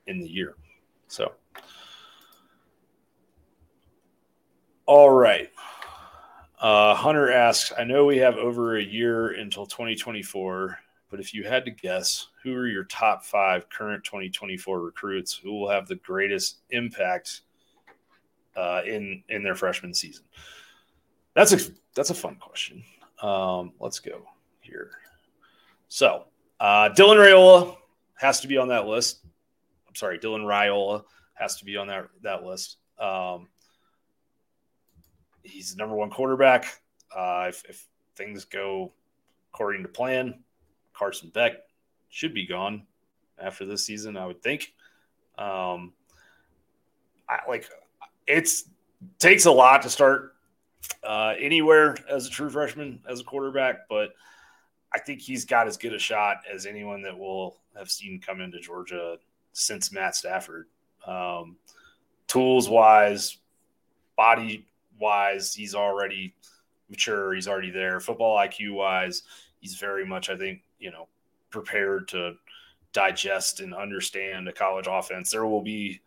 in the year. So, all right. Uh, Hunter asks, I know we have over a year until 2024, but if you had to guess, who are your top five current 2024 recruits who will have the greatest impact uh, in in their freshman season? That's a that's a fun question. Um, let's go here. So uh, Dylan Raiola has to be on that list. I'm sorry, Dylan Raiola has to be on that that list. Um, he's the number one quarterback. Uh, if, if things go according to plan, Carson Beck should be gone after this season, I would think. Um, I like it's takes a lot to start uh, anywhere as a true freshman as a quarterback, but I think he's got as good a shot as anyone that will have seen come into Georgia since Matt Stafford. Um, tools wise, body wise, he's already mature. He's already there. Football IQ wise, he's very much, I think, you know, prepared to digest and understand a college offense. There will be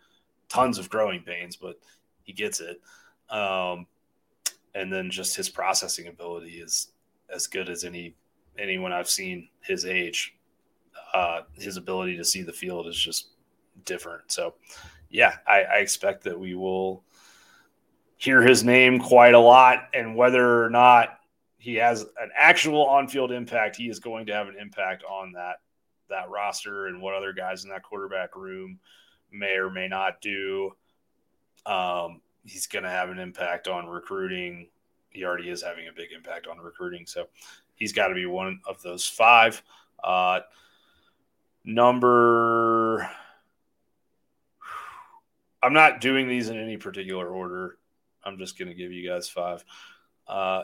tons of growing pains, but he gets it. Um, and then just his processing ability is as good as any anyone I've seen his age. Uh, his ability to see the field is just different. So, yeah, I, I expect that we will hear his name quite a lot, and whether or not he has an actual on-field impact, he is going to have an impact on that that roster and what other guys in that quarterback room may or may not do. Um, he's going to have an impact on recruiting. He already is having a big impact on recruiting, so he's got to be one of those five. Uh, number, I'm not doing these in any particular order. I'm just going to give you guys five. Uh,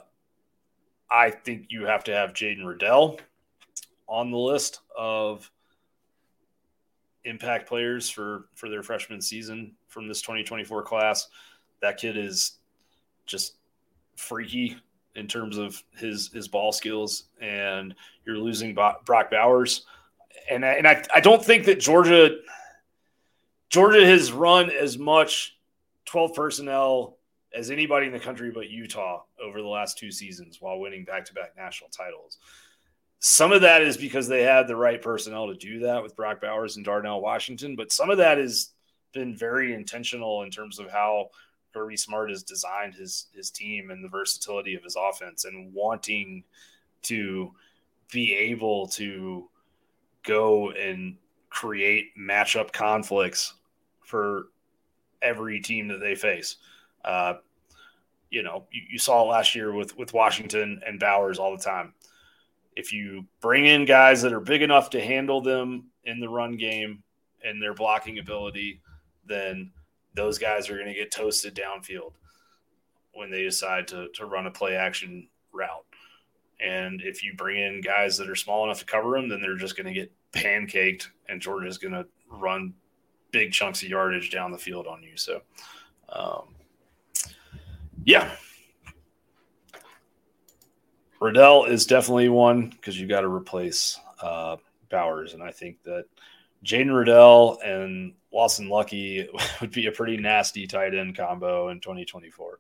I think you have to have Jaden Reddell on the list of impact players for for their freshman season from this 2024 class. That kid is just freaky in terms of his his ball skills, and you're losing Brock Bowers, and and I, I don't think that Georgia Georgia has run as much 12 personnel as anybody in the country but Utah over the last two seasons while winning back to back national titles. Some of that is because they had the right personnel to do that with Brock Bowers and Darnell Washington, but some of that has been very intentional in terms of how Kirby Smart has designed his his team and the versatility of his offense and wanting to be able to go and create matchup conflicts for every team that they face. Uh, you know, you, you saw it last year with with Washington and Bowers all the time. If you bring in guys that are big enough to handle them in the run game and their blocking ability, then those guys are going to get toasted downfield. when they decide to to run a play action route. And if you bring in guys that are small enough to cover them, then they're just going to get pancaked, and Georgia's going to run big chunks of yardage down the field on you. So, um, yeah, Reddell is definitely one because you got to replace uh, Bowers, and I think that Jaden Reddell and Lawson Luckie would be a pretty nasty tight end combo in 2024.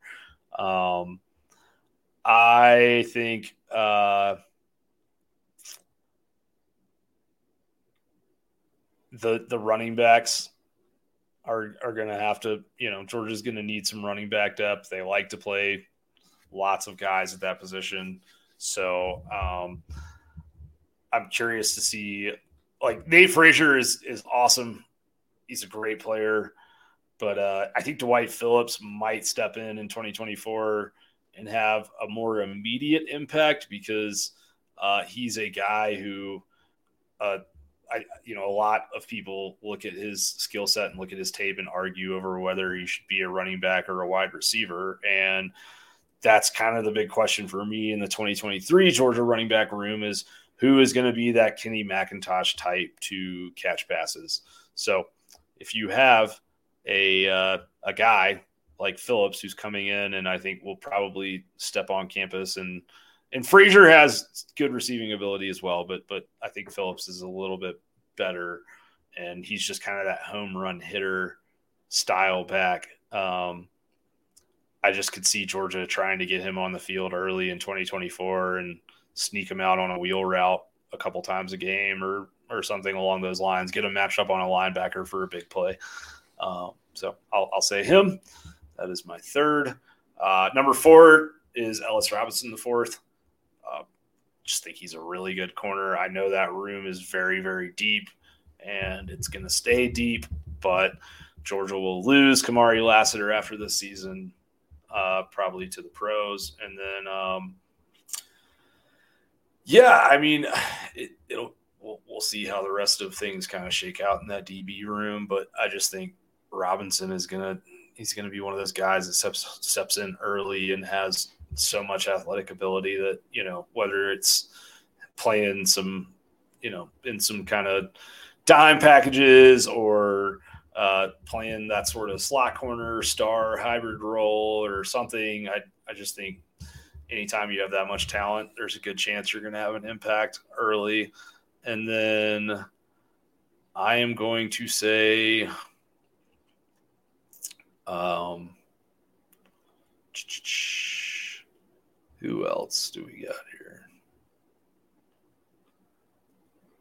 Um, I think uh, the the running backs are are going to have to, you know, Georgia's going to need some running back depth. They like to play lots of guys at that position. So um, I'm curious to see. Like Nate Frazier is is awesome. He's a great player, but uh, I think Dwight Phillips might step in in 2024 and have a more immediate impact because uh, he's a guy who, uh, I you know, a lot of people look at his skill set and look at his tape and argue over whether he should be a running back or a wide receiver, and that's kind of the big question for me in the 2023 Georgia running back room is who is going to be that Kenny McIntosh type to catch passes. So if you have a uh, a guy like Phillips who's coming in and I think will probably step on campus and and Frazier has good receiving ability as well, but but I think Phillips is a little bit better and he's just kind of that home run hitter style back. Um, I just could see Georgia trying to get him on the field early in 2024 and sneak him out on a wheel route a couple times a game or or something along those lines. Get him matched up on a linebacker for a big play. Um, so I'll, I'll, say him. That is my third. Uh, number four is Ellis Robinson, the fourth. Uh, just think he's a really good corner. I know that room is very, very deep and it's going to stay deep, but Georgia will lose Kamari Lassiter after this season uh, probably to the pros, and then um, yeah, I mean, it, we'll, see how the rest of things kind of shake out in that DB room, but I just think Robinson is gonna he's gonna be one of those guys that steps steps in early and has so much athletic ability that you know whether it's playing some you know in some kind of dime packages or uh, playing that sort of slot corner star hybrid role or something. I, I just think anytime you have that much talent, there's a good chance you're going to have an impact early. And then I am going to say, um, who else do we got here?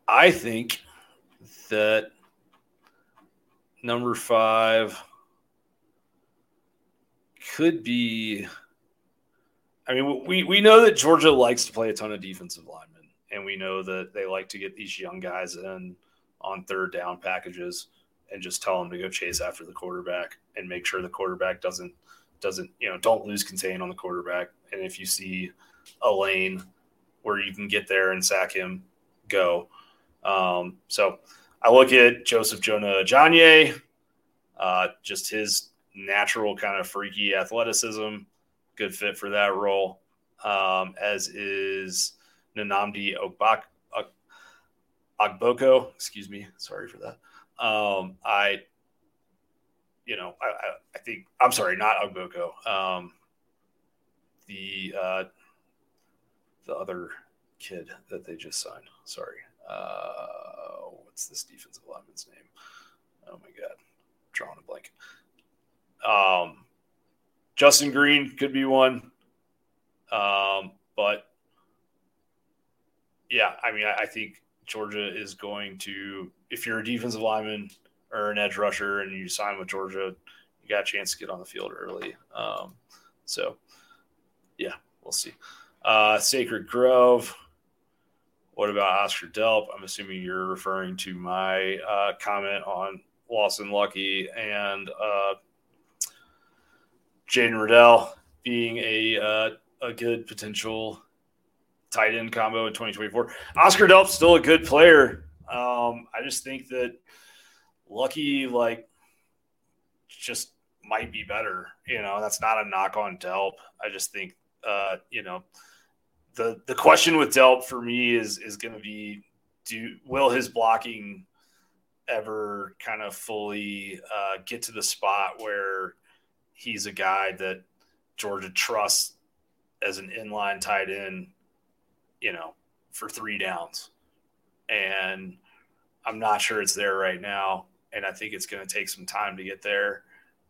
I think that number five could be. I mean, we, we know that Georgia likes to play a ton of defensive linemen, and we know that they like to get these young guys in on third down packages and just tell them to go chase after the quarterback and make sure the quarterback doesn't doesn't you know don't lose contain on the quarterback. And if you see a lane where you can get there and sack him, go. Um, so I look at Joseph Jonah Ajonye, uh, just his natural kind of freaky athleticism, good fit for that role, um, as is Nnamdi Ogbak, Ogboko. Excuse me, sorry for that. Um, I, you know, I, I, I, think I'm sorry, not Ogboko. Um, the uh, the other kid that they just signed. Sorry. Uh, what's this defensive lineman's name? Oh my god, drawing a blank. Um, Justin Green could be one, um, but yeah, I mean, I, I think Georgia is going to. If you're a defensive lineman or an edge rusher and you sign with Georgia, you got a chance to get on the field early. Um, so, yeah, we'll see. Uh, Sacred Grove. What about Oscar Delp? I'm assuming you're referring to my uh, comment on Lawson Luckie and uh, Jaden Reddell being a uh, a good potential tight end combo in 2024. Oscar Delp's still a good player. Um, I just think that Luckie like, just might be better. You know, that's not a knock on Delp. I just think, uh, you know, the the question with Delp for me is is going to be, do will his blocking ever kind of fully uh, get to the spot where he's a guy that Georgia trusts as an inline tight end, you know, for three downs. And I'm not sure it's there right now. And I think it's going to take some time to get there.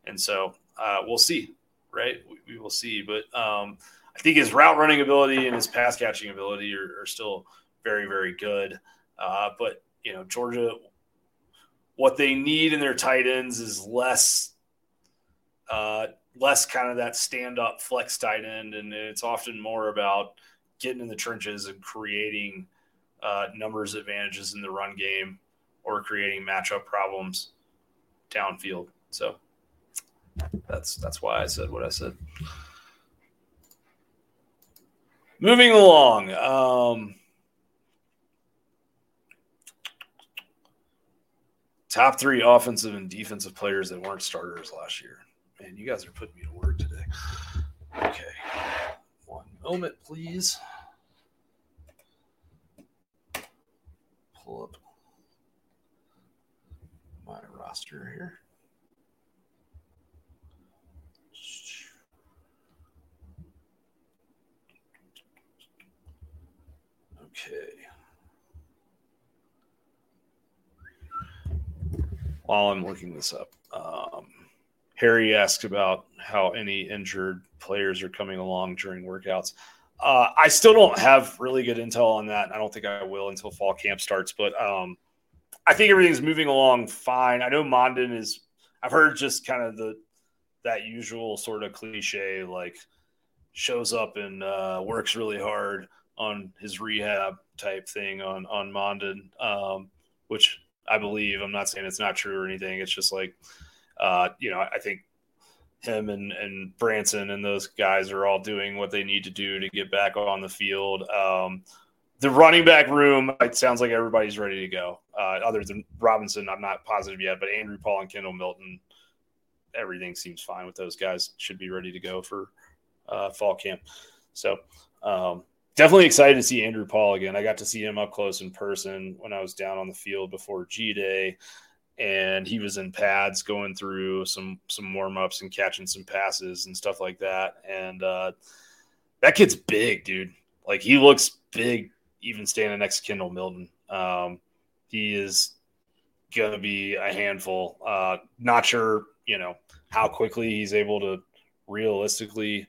And so uh, we'll see, right? We, we will see. But um, I think his route running ability and his pass catching ability are, are still very, very good. Uh, but, you know, Georgia, what they need in their tight ends is less. Uh, less kind of that stand up flex tight end, and it's often more about getting in the trenches and creating uh, numbers advantages in the run game or creating matchup problems downfield. So that's that's why I said what I said. Moving along. Um, top three offensive and defensive players that weren't starters last year. Man, you guys are putting me to work today. Okay. One moment, please. Pull up my roster here. Okay. While I'm looking this up, um, Harry asked about how any injured players are coming along during workouts. Uh, I still don't have really good intel on that. I don't think I will until fall camp starts, but um, I think everything's moving along fine. I know Mondon is. I've heard just kind of the that usual sort of cliche like shows up and uh, works really hard on his rehab type thing on on Mondon, um, which I believe. I'm not saying it's not true or anything. It's just like uh, you know, I think him and, and Branson and those guys are all doing what they need to do to get back on the field. Um, the running back room, it sounds like everybody's ready to go. Uh, other than Robinson, I'm not positive yet, but Andrew Paul and Kendall Milton, everything seems fine with those guys. Should be ready to go for uh, fall camp. So um, definitely excited to see Andrew Paul again. I got to see him up close in person when I was down on the field before G Day and he was in pads going through some some warm ups and catching some passes and stuff like that. And uh, that kid's big, dude. Like he looks big, even standing next to Kendall Milton. Um, he is gonna be a handful. Uh, not sure, you know, how quickly he's able to realistically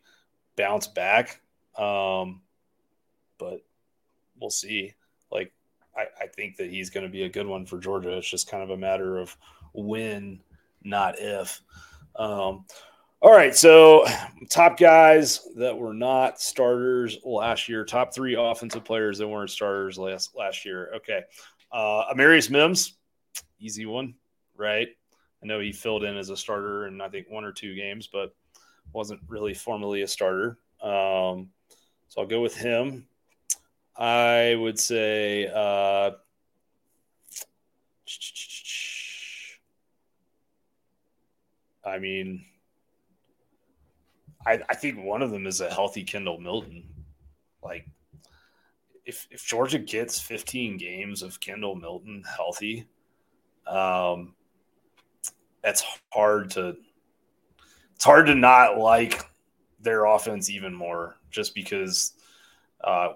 bounce back. Um, but we'll see. Like I, I think that he's going to be a good one for Georgia. It's just kind of a matter of when, not if. Um, all right, so top guys that were not starters last year, top three offensive players that weren't starters last last year. Okay, uh, Amarius Mims, easy one, right? I know he filled in as a starter in I think one or two games, but wasn't really formally a starter. Um, so I'll go with him. I would say uh, I mean, I, I think one of them is a healthy Kendall Milton. Like, if if Georgia gets 15 games of Kendall Milton healthy, um, that's hard to. It's hard to not like their offense even more, just because uh,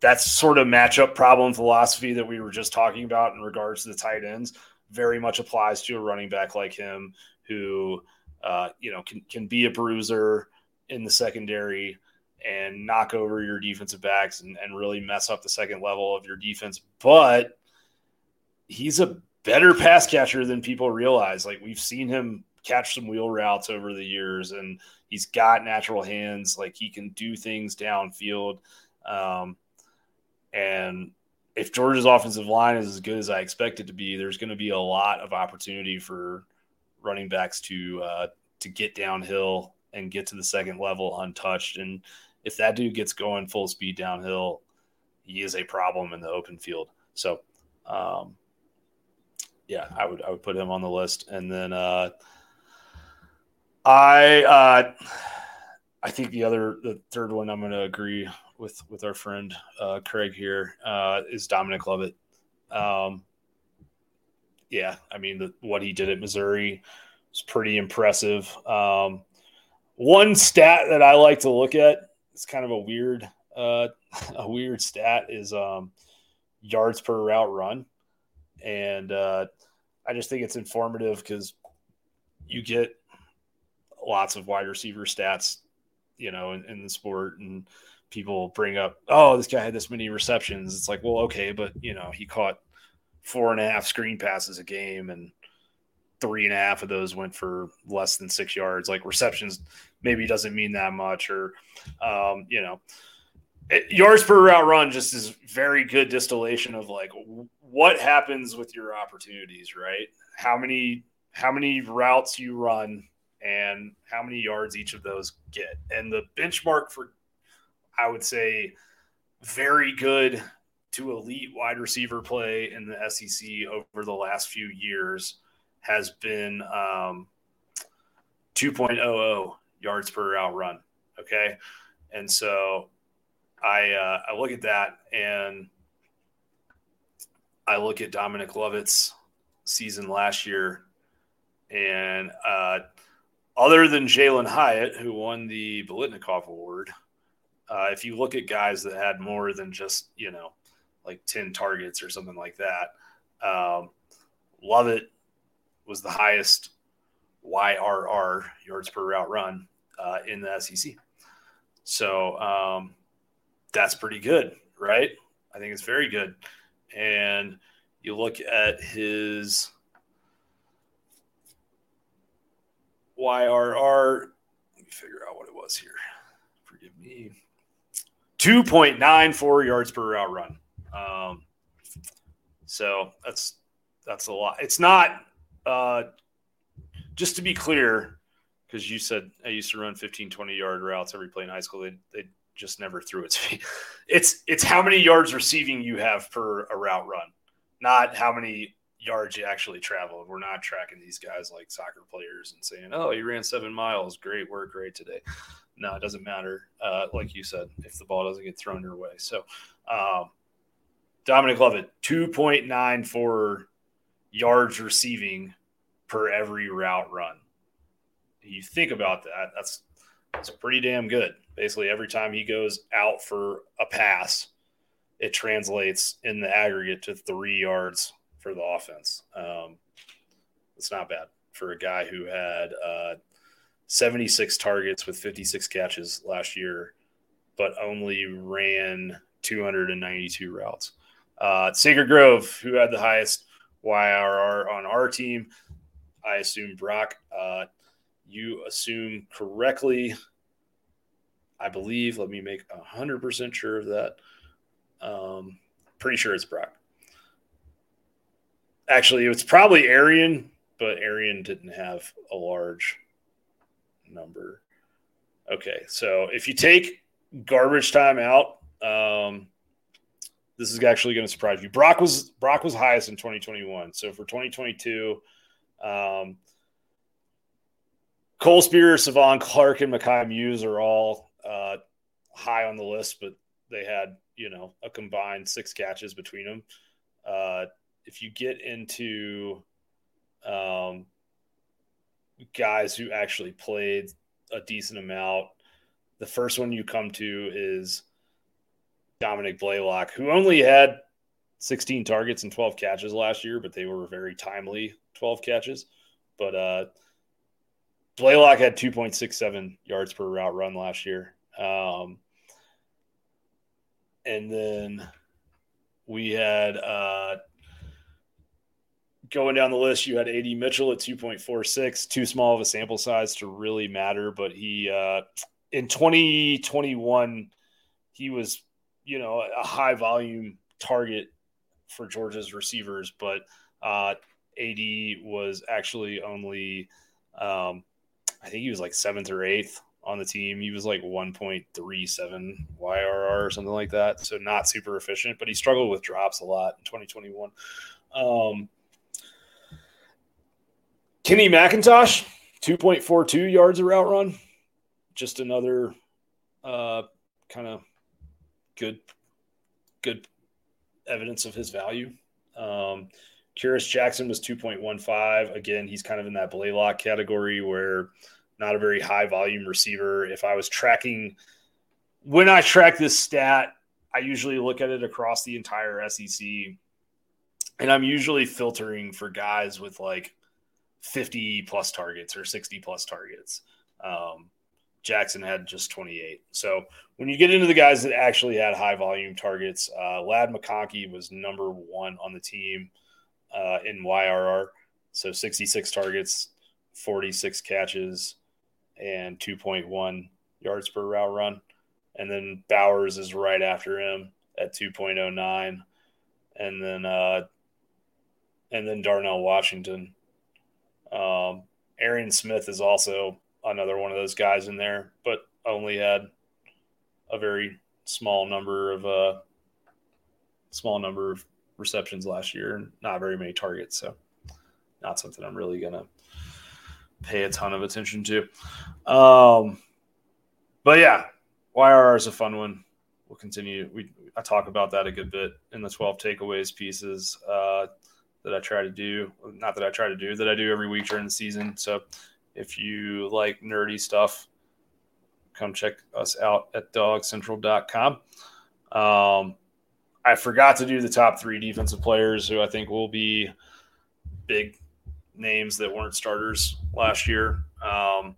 that's sort of matchup problem philosophy that we were just talking about in regards to the tight ends. Very much applies to a running back like him who uh, you know can, can be a bruiser in the secondary and knock over your defensive backs and, and really mess up the second level of your defense. But he's a better pass catcher than people realize. Like we've seen him catch some wheel routes over the years and he's got natural hands. Like he can do things downfield. Um, and if Georgia's offensive line is as good as I expect it to be, there's going to be a lot of opportunity for running backs to uh, to get downhill and get to the second level untouched. And if that dude gets going full speed downhill, he is a problem in the open field. So, um, yeah, I would I would put him on the list. And then uh, I uh, I think the other the third one I'm going to agree with with our friend uh, Craig here uh, is Dominic Lovett. Um, yeah, I mean the, what he did at Missouri was pretty impressive. Um, one stat that I like to look at, it's kind of a weird uh, a weird stat is um, yards per route run, and uh, I just think it's informative because you get lots of wide receiver stats, you know, in, in the sport, and people bring up, oh, this guy had this many receptions. It's like, well, okay, but you know, he caught four and a half screen passes a game, and three and a half of those went for less than six yards. Like receptions maybe doesn't mean that much, or um, you know, it, yards per route run just is very good distillation of like what happens with your opportunities, right? How many how many routes you run and how many yards each of those get. And the benchmark for I would say very good to elite wide receiver play in the SEC over the last few years has been um, 2.00 yards per route run. Okay. And so I, uh, I look at that and I look at Dominic Lovett's season last year and uh, other than Jalin Hyatt, who won the Biletnikoff Award, uh, if you look at guys that had more than just, you know, like 10 targets or something like that, um, Lovett was the highest YRR yards per route run uh, in the SEC. So um, that's pretty good, right? I think it's very good. And you look at his YRR. Let me figure out what it was here. Forgive me. 2.94 yards per route run. Um, so that's that's a lot. It's not uh, just to be clear, because you said I used to run 15, 20 yard routes every play in high school. They, they just never threw it to me. It's it's how many yards receiving you have per a route run, not how many yards you actually traveled. We're not tracking these guys like soccer players and saying, "Oh, you ran seven miles. Great work, great today." No, it doesn't matter. Uh, like you said, if the ball doesn't get thrown your way. So, um, Dominic Lovett, two point nine four yards receiving per every route run. You think about that. That's that's pretty damn good. Basically, every time he goes out for a pass, it translates in the aggregate to three yards for the offense. Um, it's not bad for a guy who had uh, 76 targets with 56 catches last year, but only ran 292 routes. Uh, Sacred Grove, who had the highest YRR on our team, I assume Brock. Uh, you assume correctly. I believe. Let me make 100% sure of that. Um, pretty sure it's Brock. Actually, it's probably Arian, but Arian didn't have a large number. Okay, so if you take garbage time out, um, this is actually going to surprise you. Brock was Brock was highest in 2021. So for 2022, um, Cole Spear, Savon Clark, and Mekhi Mews are all uh, high on the list, but they had you know a combined six catches between them. Uh, if you get into um, guys who actually played a decent amount, the first one you come to is Dominick Blaylock, who only had 16 targets and 12 catches last year, but they were very timely 12 catches. But uh, Blaylock had 2.67 yards per route run last year. Um, and then we had uh, going down the list, you had AD Mitchell at 2.46, too small of a sample size to really matter. But he, uh, in 2021, he was, you know, a high volume target for Georgia's receivers, but uh, AD was actually only, um, I think he was like seventh or eighth on the team. He was like 1.37 YRR or something like that. So not super efficient, but he struggled with drops a lot in 2021. Um, Kenny McIntosh, 2.42 yards a route run. Just another uh, kind of good, good evidence of his value. Um, Kearis Jackson was 2.15. Again, he's kind of in that Blaylock category where not a very high volume receiver. If I was tracking, when I track this stat, I usually look at it across the entire SEC. And I'm usually filtering for guys with like 50 plus targets or 60 plus targets. Um, Jackson had just 28. So when you get into the guys that actually had high volume targets, uh, Ladd McConkey was number one on the team uh, in YRR. So 66 targets, 46 catches, and 2.1 yards per route run. And then Bowers is right after him at 2.09. And then uh, and then Darnell Washington. Um, Arian Smith is also another one of those guys in there, but only had a very small number of uh, small number of receptions last year not very many targets. So not something I'm really gonna pay a ton of attention to. Um, but yeah, YRR is a fun one. We'll continue. We I talk about that a good bit in the 12 takeaways pieces uh, that I try to do. Not that I try to do that I do every week during the season. So if you like nerdy stuff, come check us out at dogcentral.com. Um, I forgot to do the top three defensive players who I think will be big names that weren't starters last year. Um,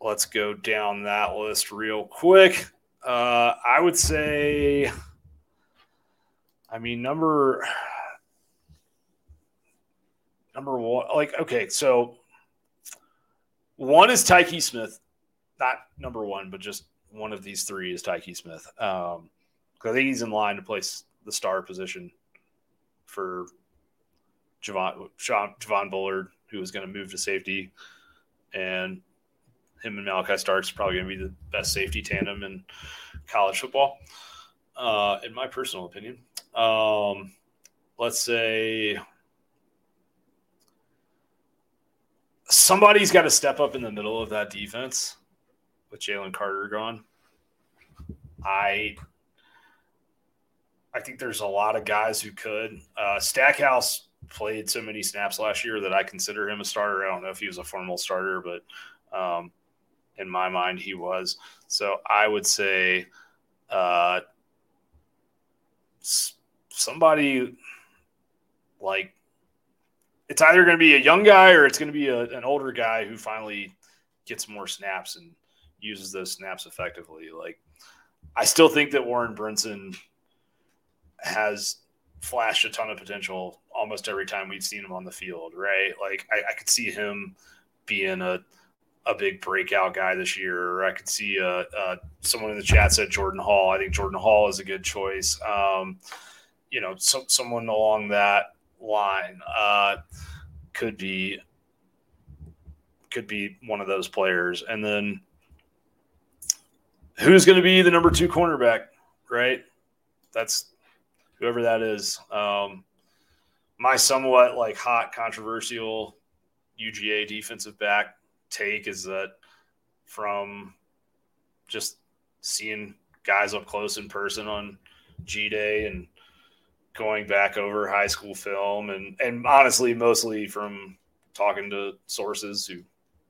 let's go down that list real quick. Uh, I would say, I mean, number number one, like, okay, so one is Tykee Smith, not number one, but just one of these three is Tykee Smith. Um, I think he's in line to place the star position for Javon, Javon Bullard, who is going to move to safety. And him and Malaki Starks probably going to be the best safety tandem in college football, uh, in my personal opinion. Um, let's say somebody's got to step up in the middle of that defense with Jalen Carter gone. I I think there's a lot of guys who could. Uh, Stackhouse played so many snaps last year that I consider him a starter. I don't know if he was a formal starter, but um, in my mind, he was. So I would say uh, somebody like it's either going to be a young guy or it's going to be a, an older guy who finally gets more snaps and uses those snaps effectively. Like, I still think that Warren Brinson has flashed a ton of potential almost every time we've seen him on the field, right? Like, I, I could see him being a a big breakout guy this year. I could see uh, uh, someone in the chat said Jordan Hall. I think Jordan Hall is a good choice. Um, you know, so, someone along that line uh, could be could be one of those players. And then who's going to be the number two cornerback, right? That's whoever that is. Um, my somewhat like hot controversial UGA defensive back take is that from just seeing guys up close in person on G Day and going back over high school film and and honestly mostly from talking to sources who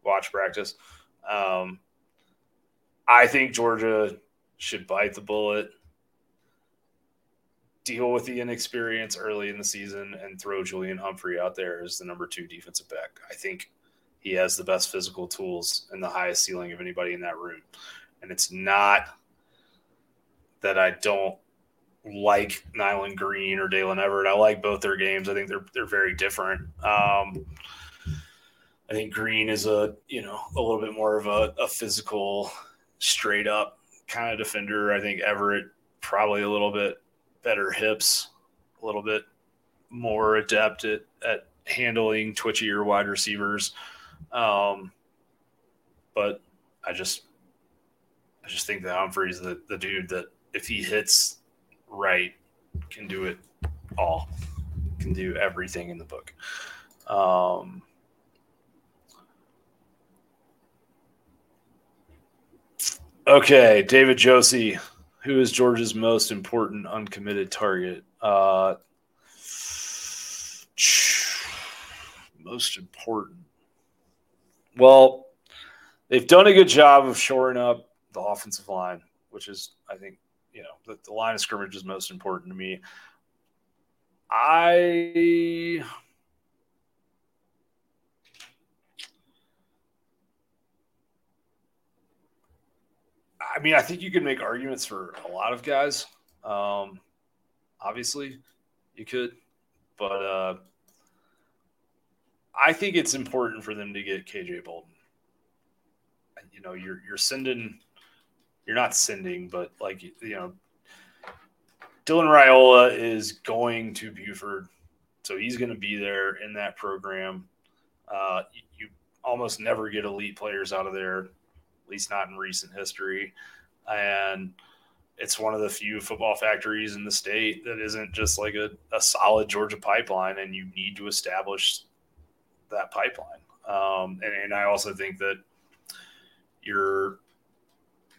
watch practice. Um, i think georgia should bite the bullet deal with the inexperience early in the season and throw julian humphrey out there as the number two defensive back. I think he has the best physical tools and the highest ceiling of anybody in that room. And it's not that i don't like Nyland Green or Daylen Everett. I like both their games. I think they're they're very different. Um, I think Green is a you know a little bit more of a, a physical, straight up kind of defender. I think Everett probably a little bit better hips, a little bit more adept at, at handling twitchier wide receivers. Um, but I just I just think that Humphrey's the, the dude that if he hits right, can do it all, can do everything in the book. Um, okay, David Josie, who is George's most important uncommitted target? Uh, most important. Well, they've done a good job of shoring up the offensive line, which is, I think, you know, the, the line of scrimmage is most important to me. I I mean, I think you could make arguments for a lot of guys. Um, obviously, you could, but uh, I think it's important for them to get KJ Bolden. You know, you're you're sending, you're not sending, but like you know, Dylan Raiola is going to Buford, so he's going to be there in that program. Uh, you, almost never get elite players out of there, at least not in recent history, and it's one of the few football factories in the state that isn't just like a, a solid Georgia pipeline, and you need to establish that pipeline. Um, and, and I also think that you're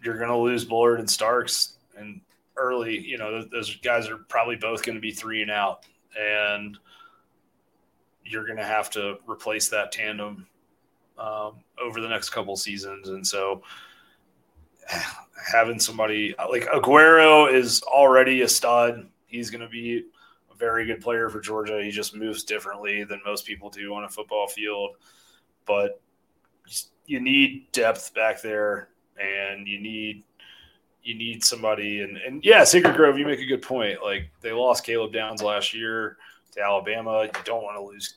you're going to lose Bullard and Starks, and early, you know, those guys are probably both going to be three and out, and you're going to have to replace that tandem um, over the next couple seasons. And so, having somebody like Aguero is already a stud. He's going to be a very good player for Georgia. He just moves differently than most people do on a football field, but you need depth back there, and you need you need somebody. And, and yeah, Sacred Grove, you make a good point. Like they lost Caleb Downs last year to Alabama. You don't want to lose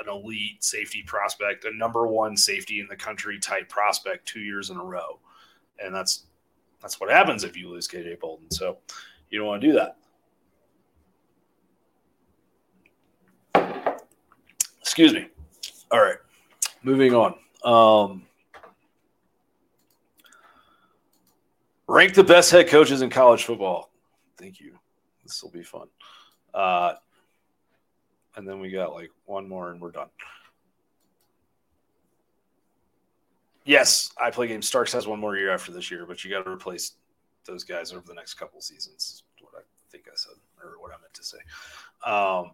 an elite safety prospect, a number one safety in the country type prospect two years in a row. And that's that's what happens if you lose KJ Bolden. So you don't want to do that. Excuse me. All right. Moving on. Um, Rank the best head coaches in college football. Thank you. This will be fun. Uh, and then we got like one more and we're done. Yes, I play games. Starks has one more year after this year, but you got to replace those guys over the next couple seasons. What I think I said, or what I meant to say. Um,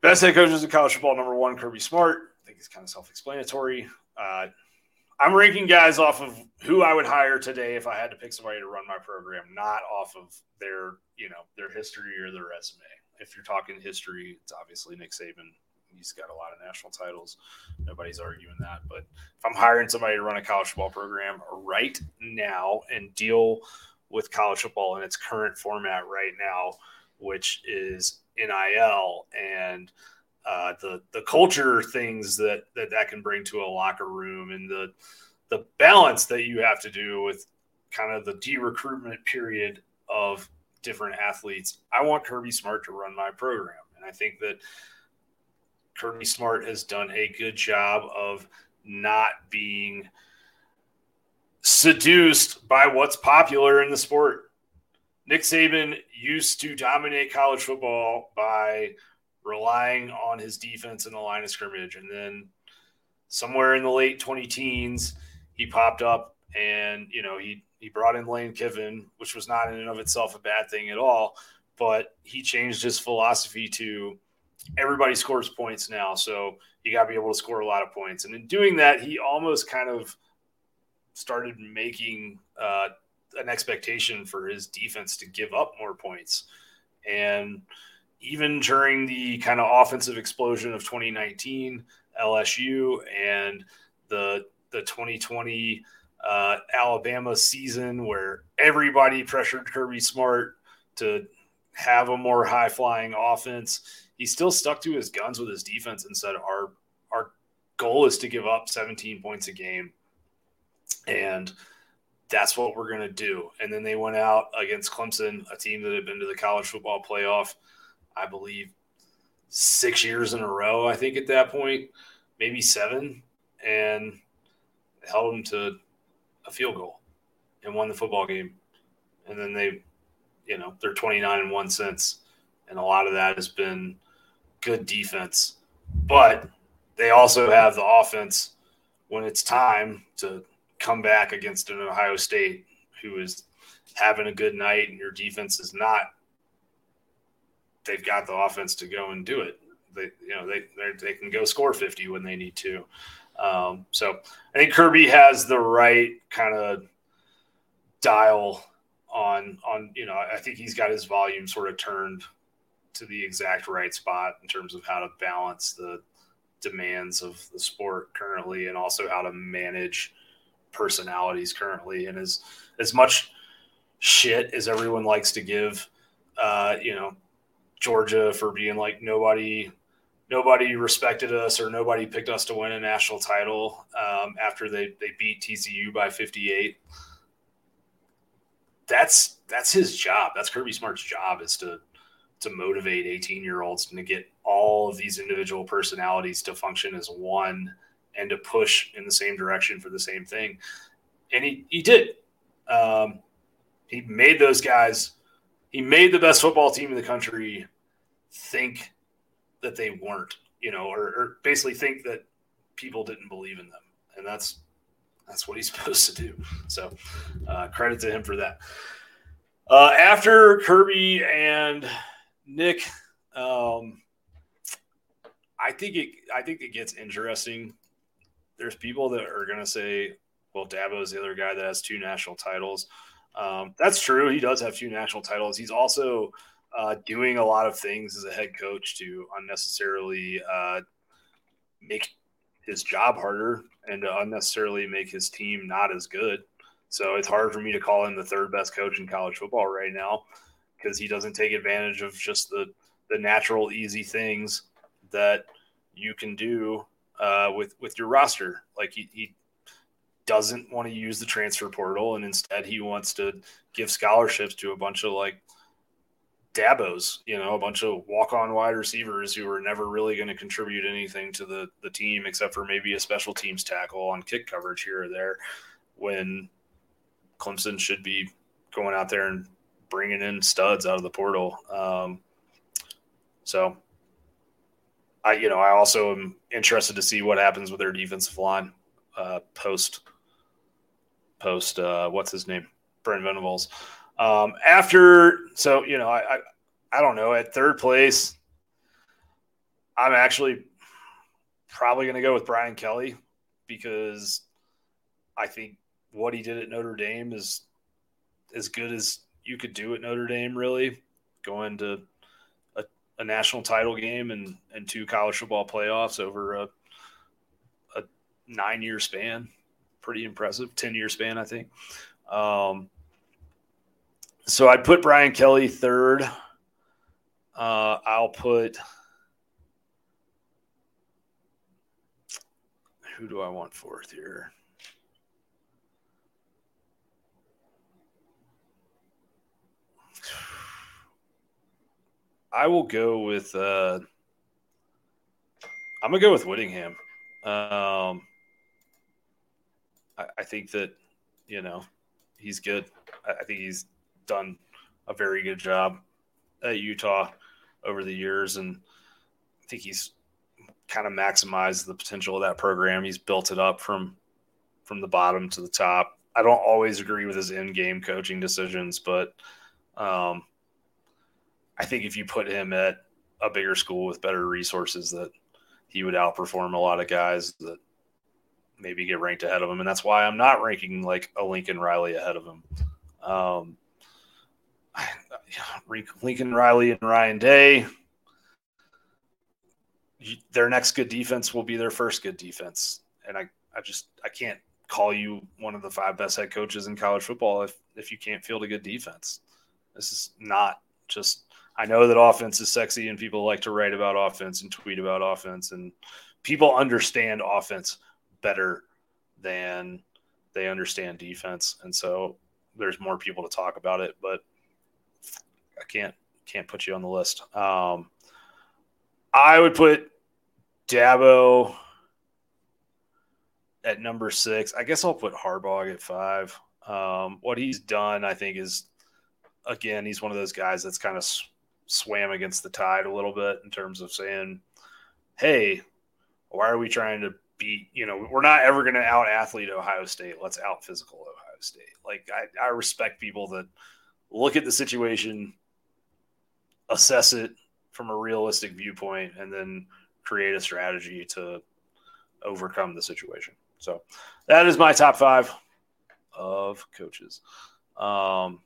best head coaches in college football. Number one, Kirby Smart. I think it's kind of self-explanatory. Uh, I'm ranking guys off of who I would hire today if I had to pick somebody to run my program, not off of their, you know, their history or their resume. If you're talking history, it's obviously Nick Saban. He's got a lot of national titles. Nobody's arguing that. But if I'm hiring somebody to run a college football program right now and deal with college football in its current format right now, which is NIL and – uh, the the culture things that, that that can bring to a locker room and the the balance that you have to do with kind of the de-recruitment period of different athletes. I want Kirby Smart to run my program, and I think that Kirby Smart has done a good job of not being seduced by what's popular in the sport. Nick Saban used to dominate college football by relying on his defense in the line of scrimmage. And then somewhere in the late 20 teens, he popped up and, you know, he, he brought in Lane Kiffin, which was not in and of itself a bad thing at all. But he changed his philosophy to everybody scores points now. So you got to be able to score a lot of points. And in doing that, he almost kind of started making uh, an expectation for his defense to give up more points. And, even during the kind of offensive explosion of 2019 LSU and the the 2020 uh, Alabama season where everybody pressured Kirby Smart to have a more high flying offense. He still stuck to his guns with his defense and said our our goal is to give up 17 points a game. And that's what we're going to do. And then they went out against Clemson, a team that had been to the college football playoff I believe, six years in a row, I think at that point, maybe seven, and held them to a field goal and won the football game. And then they, you know, they're 29 and one since. And a lot of that has been good defense. But they also have the offense when it's time to come back against an Ohio State who is having a good night and your defense is not, they've got the offense to go and do it. They, you know, they they can go score 50 when they need to. Um, so I think Kirby has the right kind of dial on on you know I think he's got his volume sort of turned to the exact right spot in terms of how to balance the demands of the sport currently and also how to manage personalities currently and as as much shit as everyone likes to give uh you know Georgia for being like nobody nobody respected us or nobody picked us to win a national title um, after they, they beat TCU by 58 that's that's his job. That's Kirby Smart's job is to to motivate 18 year olds and to get all of these individual personalities to function as one and to push in the same direction for the same thing. And he, he did. Um, he made those guys, he made the best football team in the country think that they weren't, you know, or, or basically think that people didn't believe in them. And that's that's what he's supposed to do. So uh, credit to him for that. Uh, after Kirby and Nick, um, I think it. I think it gets interesting. There's people that are to say, "Well, Dabo is the other guy that has two national titles." Um, that's true. He does have two national titles. He's also uh, doing a lot of things as a head coach to unnecessarily uh, make his job harder and to unnecessarily make his team not as good. So it's hard for me to call him the third best coach in college football right now because he doesn't take advantage of just the the natural easy things that you can do uh, with with your roster. Like he, he doesn't want to use the transfer portal, and instead he wants to give scholarships to a bunch of like Dabos, you know, a bunch of walk on wide receivers who are never really going to contribute anything to the, the team except for maybe a special teams tackle on kick coverage here or there when Clemson should be going out there and bringing in studs out of the portal. Um, so I, you know, I also am interested to see what happens with their defensive line uh, post, post, uh, what's his name? Brent Venables. Um, after, so you know, I, I, I don't know. At third place, I'm actually probably going to go with Brian Kelly because I think what he did at Notre Dame is as good as you could do at Notre Dame. Really, going to a, a national title game and and two college football playoffs over a a nine year span, pretty impressive. Ten year span, I think. Um, so I'd put Brian Kelly third. Uh, I'll put. Who do I want fourth here? I will go with. Uh, I'm gonna go with Whittingham. Um, I, I think that you know he's good. I, I think he's done a very good job at Utah over the years, and I think he's kind of maximized the potential of that program. He's built it up from from the bottom to the top. I don't always agree with his in-game coaching decisions, but um, I think if you put him at a bigger school with better resources, that he would outperform a lot of guys that maybe get ranked ahead of him, and that's why I'm not ranking like a Lincoln Riley ahead of him. Um, Lincoln Riley and Ryan Day. Their next good defense will be their first good defense, and I, I just I can't call you one of the five best head coaches in college football if if you can't field a good defense. This is not just. I know that offense is sexy and people like to write about offense and tweet about offense, and people understand offense better than they understand defense, and so there's more people to talk about it, but I can't can't put you on the list. Um, I would put Dabo at number six. I guess I'll put Harbaugh at five. Um, what he's done, I think, is again he's one of those guys that's kind of sw- swam against the tide a little bit in terms of saying, "Hey, why are we trying to beat. You know, we're not ever going to out athlete Ohio State. Let's out physical Ohio State. Like I, I respect people that look at the situation, assess it from a realistic viewpoint, and then create a strategy to overcome the situation. So that is my top five of coaches. Um,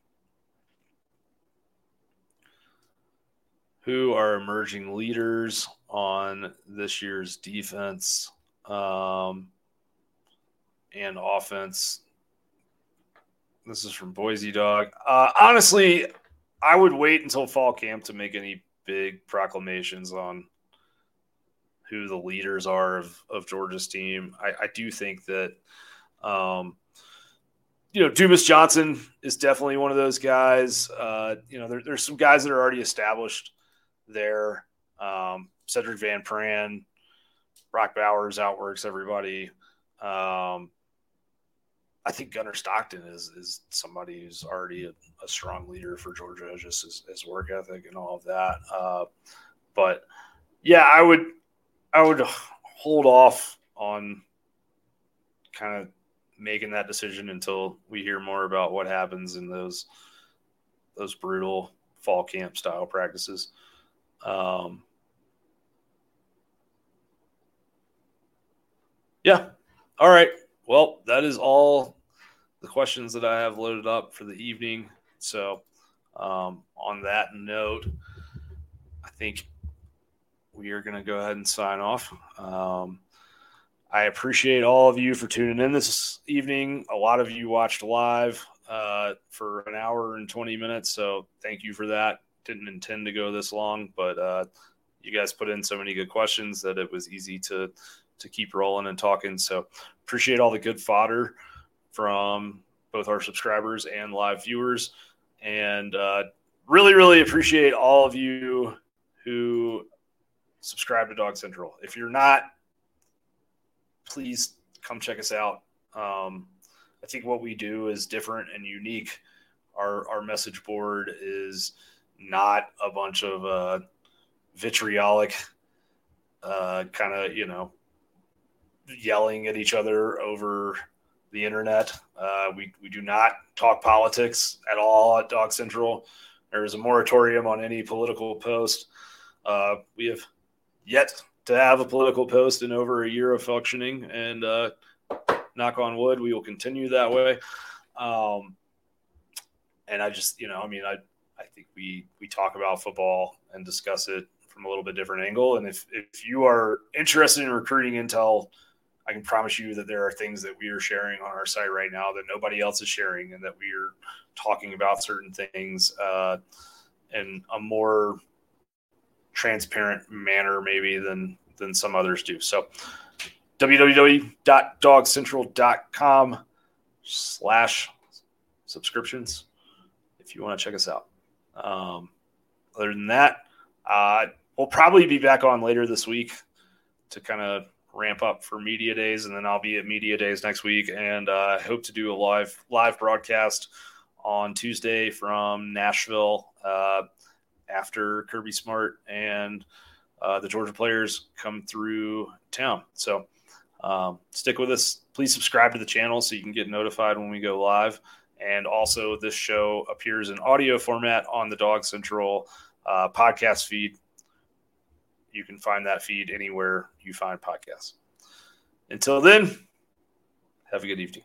who are emerging leaders on this year's defense um, and offense? This is from Boise Dog. Uh, honestly, I would wait until fall camp to make any big proclamations on who the leaders are of, of Georgia's team. I, I do think that, um, you know, Dumas Johnson is definitely one of those guys. Uh, you know, there, there's some guys that are already established there. Um, Sedrick Van Pran, Brock Bowers outworks everybody. Um, I think Gunnar Stockton is is somebody who's already a, a strong leader for Georgia, just his, his, work ethic and all of that. Uh, but yeah, I would I would hold off on kind of making that decision until we hear more about what happens in those those brutal fall camp style practices. Um, yeah. All right. Well, that is all the questions that I have loaded up for the evening. So, um, on that note, I think we are going to go ahead and sign off. Um, I appreciate all of you for tuning in this evening. A lot of you watched live uh, for an hour and 20 minutes. So thank you for that. Didn't intend to go this long, but uh, you guys put in so many good questions that it was easy to to keep rolling and talking. So appreciate all the good fodder from both our subscribers and live viewers, and uh, really, really appreciate all of you who subscribe to Dog Central. If you're not, please come check us out. Um, I think what we do is different and unique. Our our message board is not a bunch of uh, vitriolic, uh, kind of you know, yelling at each other over the internet. Uh, we we do not talk politics at all at Dog Central. There is a moratorium on any political post. Uh, we have yet to have a political post in over a year of functioning, and uh, knock on wood, we will continue that way. Um, and I just, you know, I mean, I, I think we we talk about football and discuss it from a little bit different angle. And if if you are interested in recruiting intel, I can promise you that there are things that we are sharing on our site right now that nobody else is sharing, and that we are talking about certain things uh, in a more transparent manner maybe than than some others do. So www.dogcentral.com slash subscriptions if you want to check us out. Um, other than that, uh, we'll probably be back on later this week to kind of ramp up for media days, and then I'll be at media days next week, and uh, I hope to do a live live broadcast on Tuesday from Nashville. Uh, after Kirby Smart and uh, the Georgia players come through town. So um, stick with us. Please subscribe to the channel so you can get notified when we go live. And also, this show appears in audio format on the Dog Central uh, podcast feed. You can find that feed anywhere you find podcasts. Until then, have a good evening.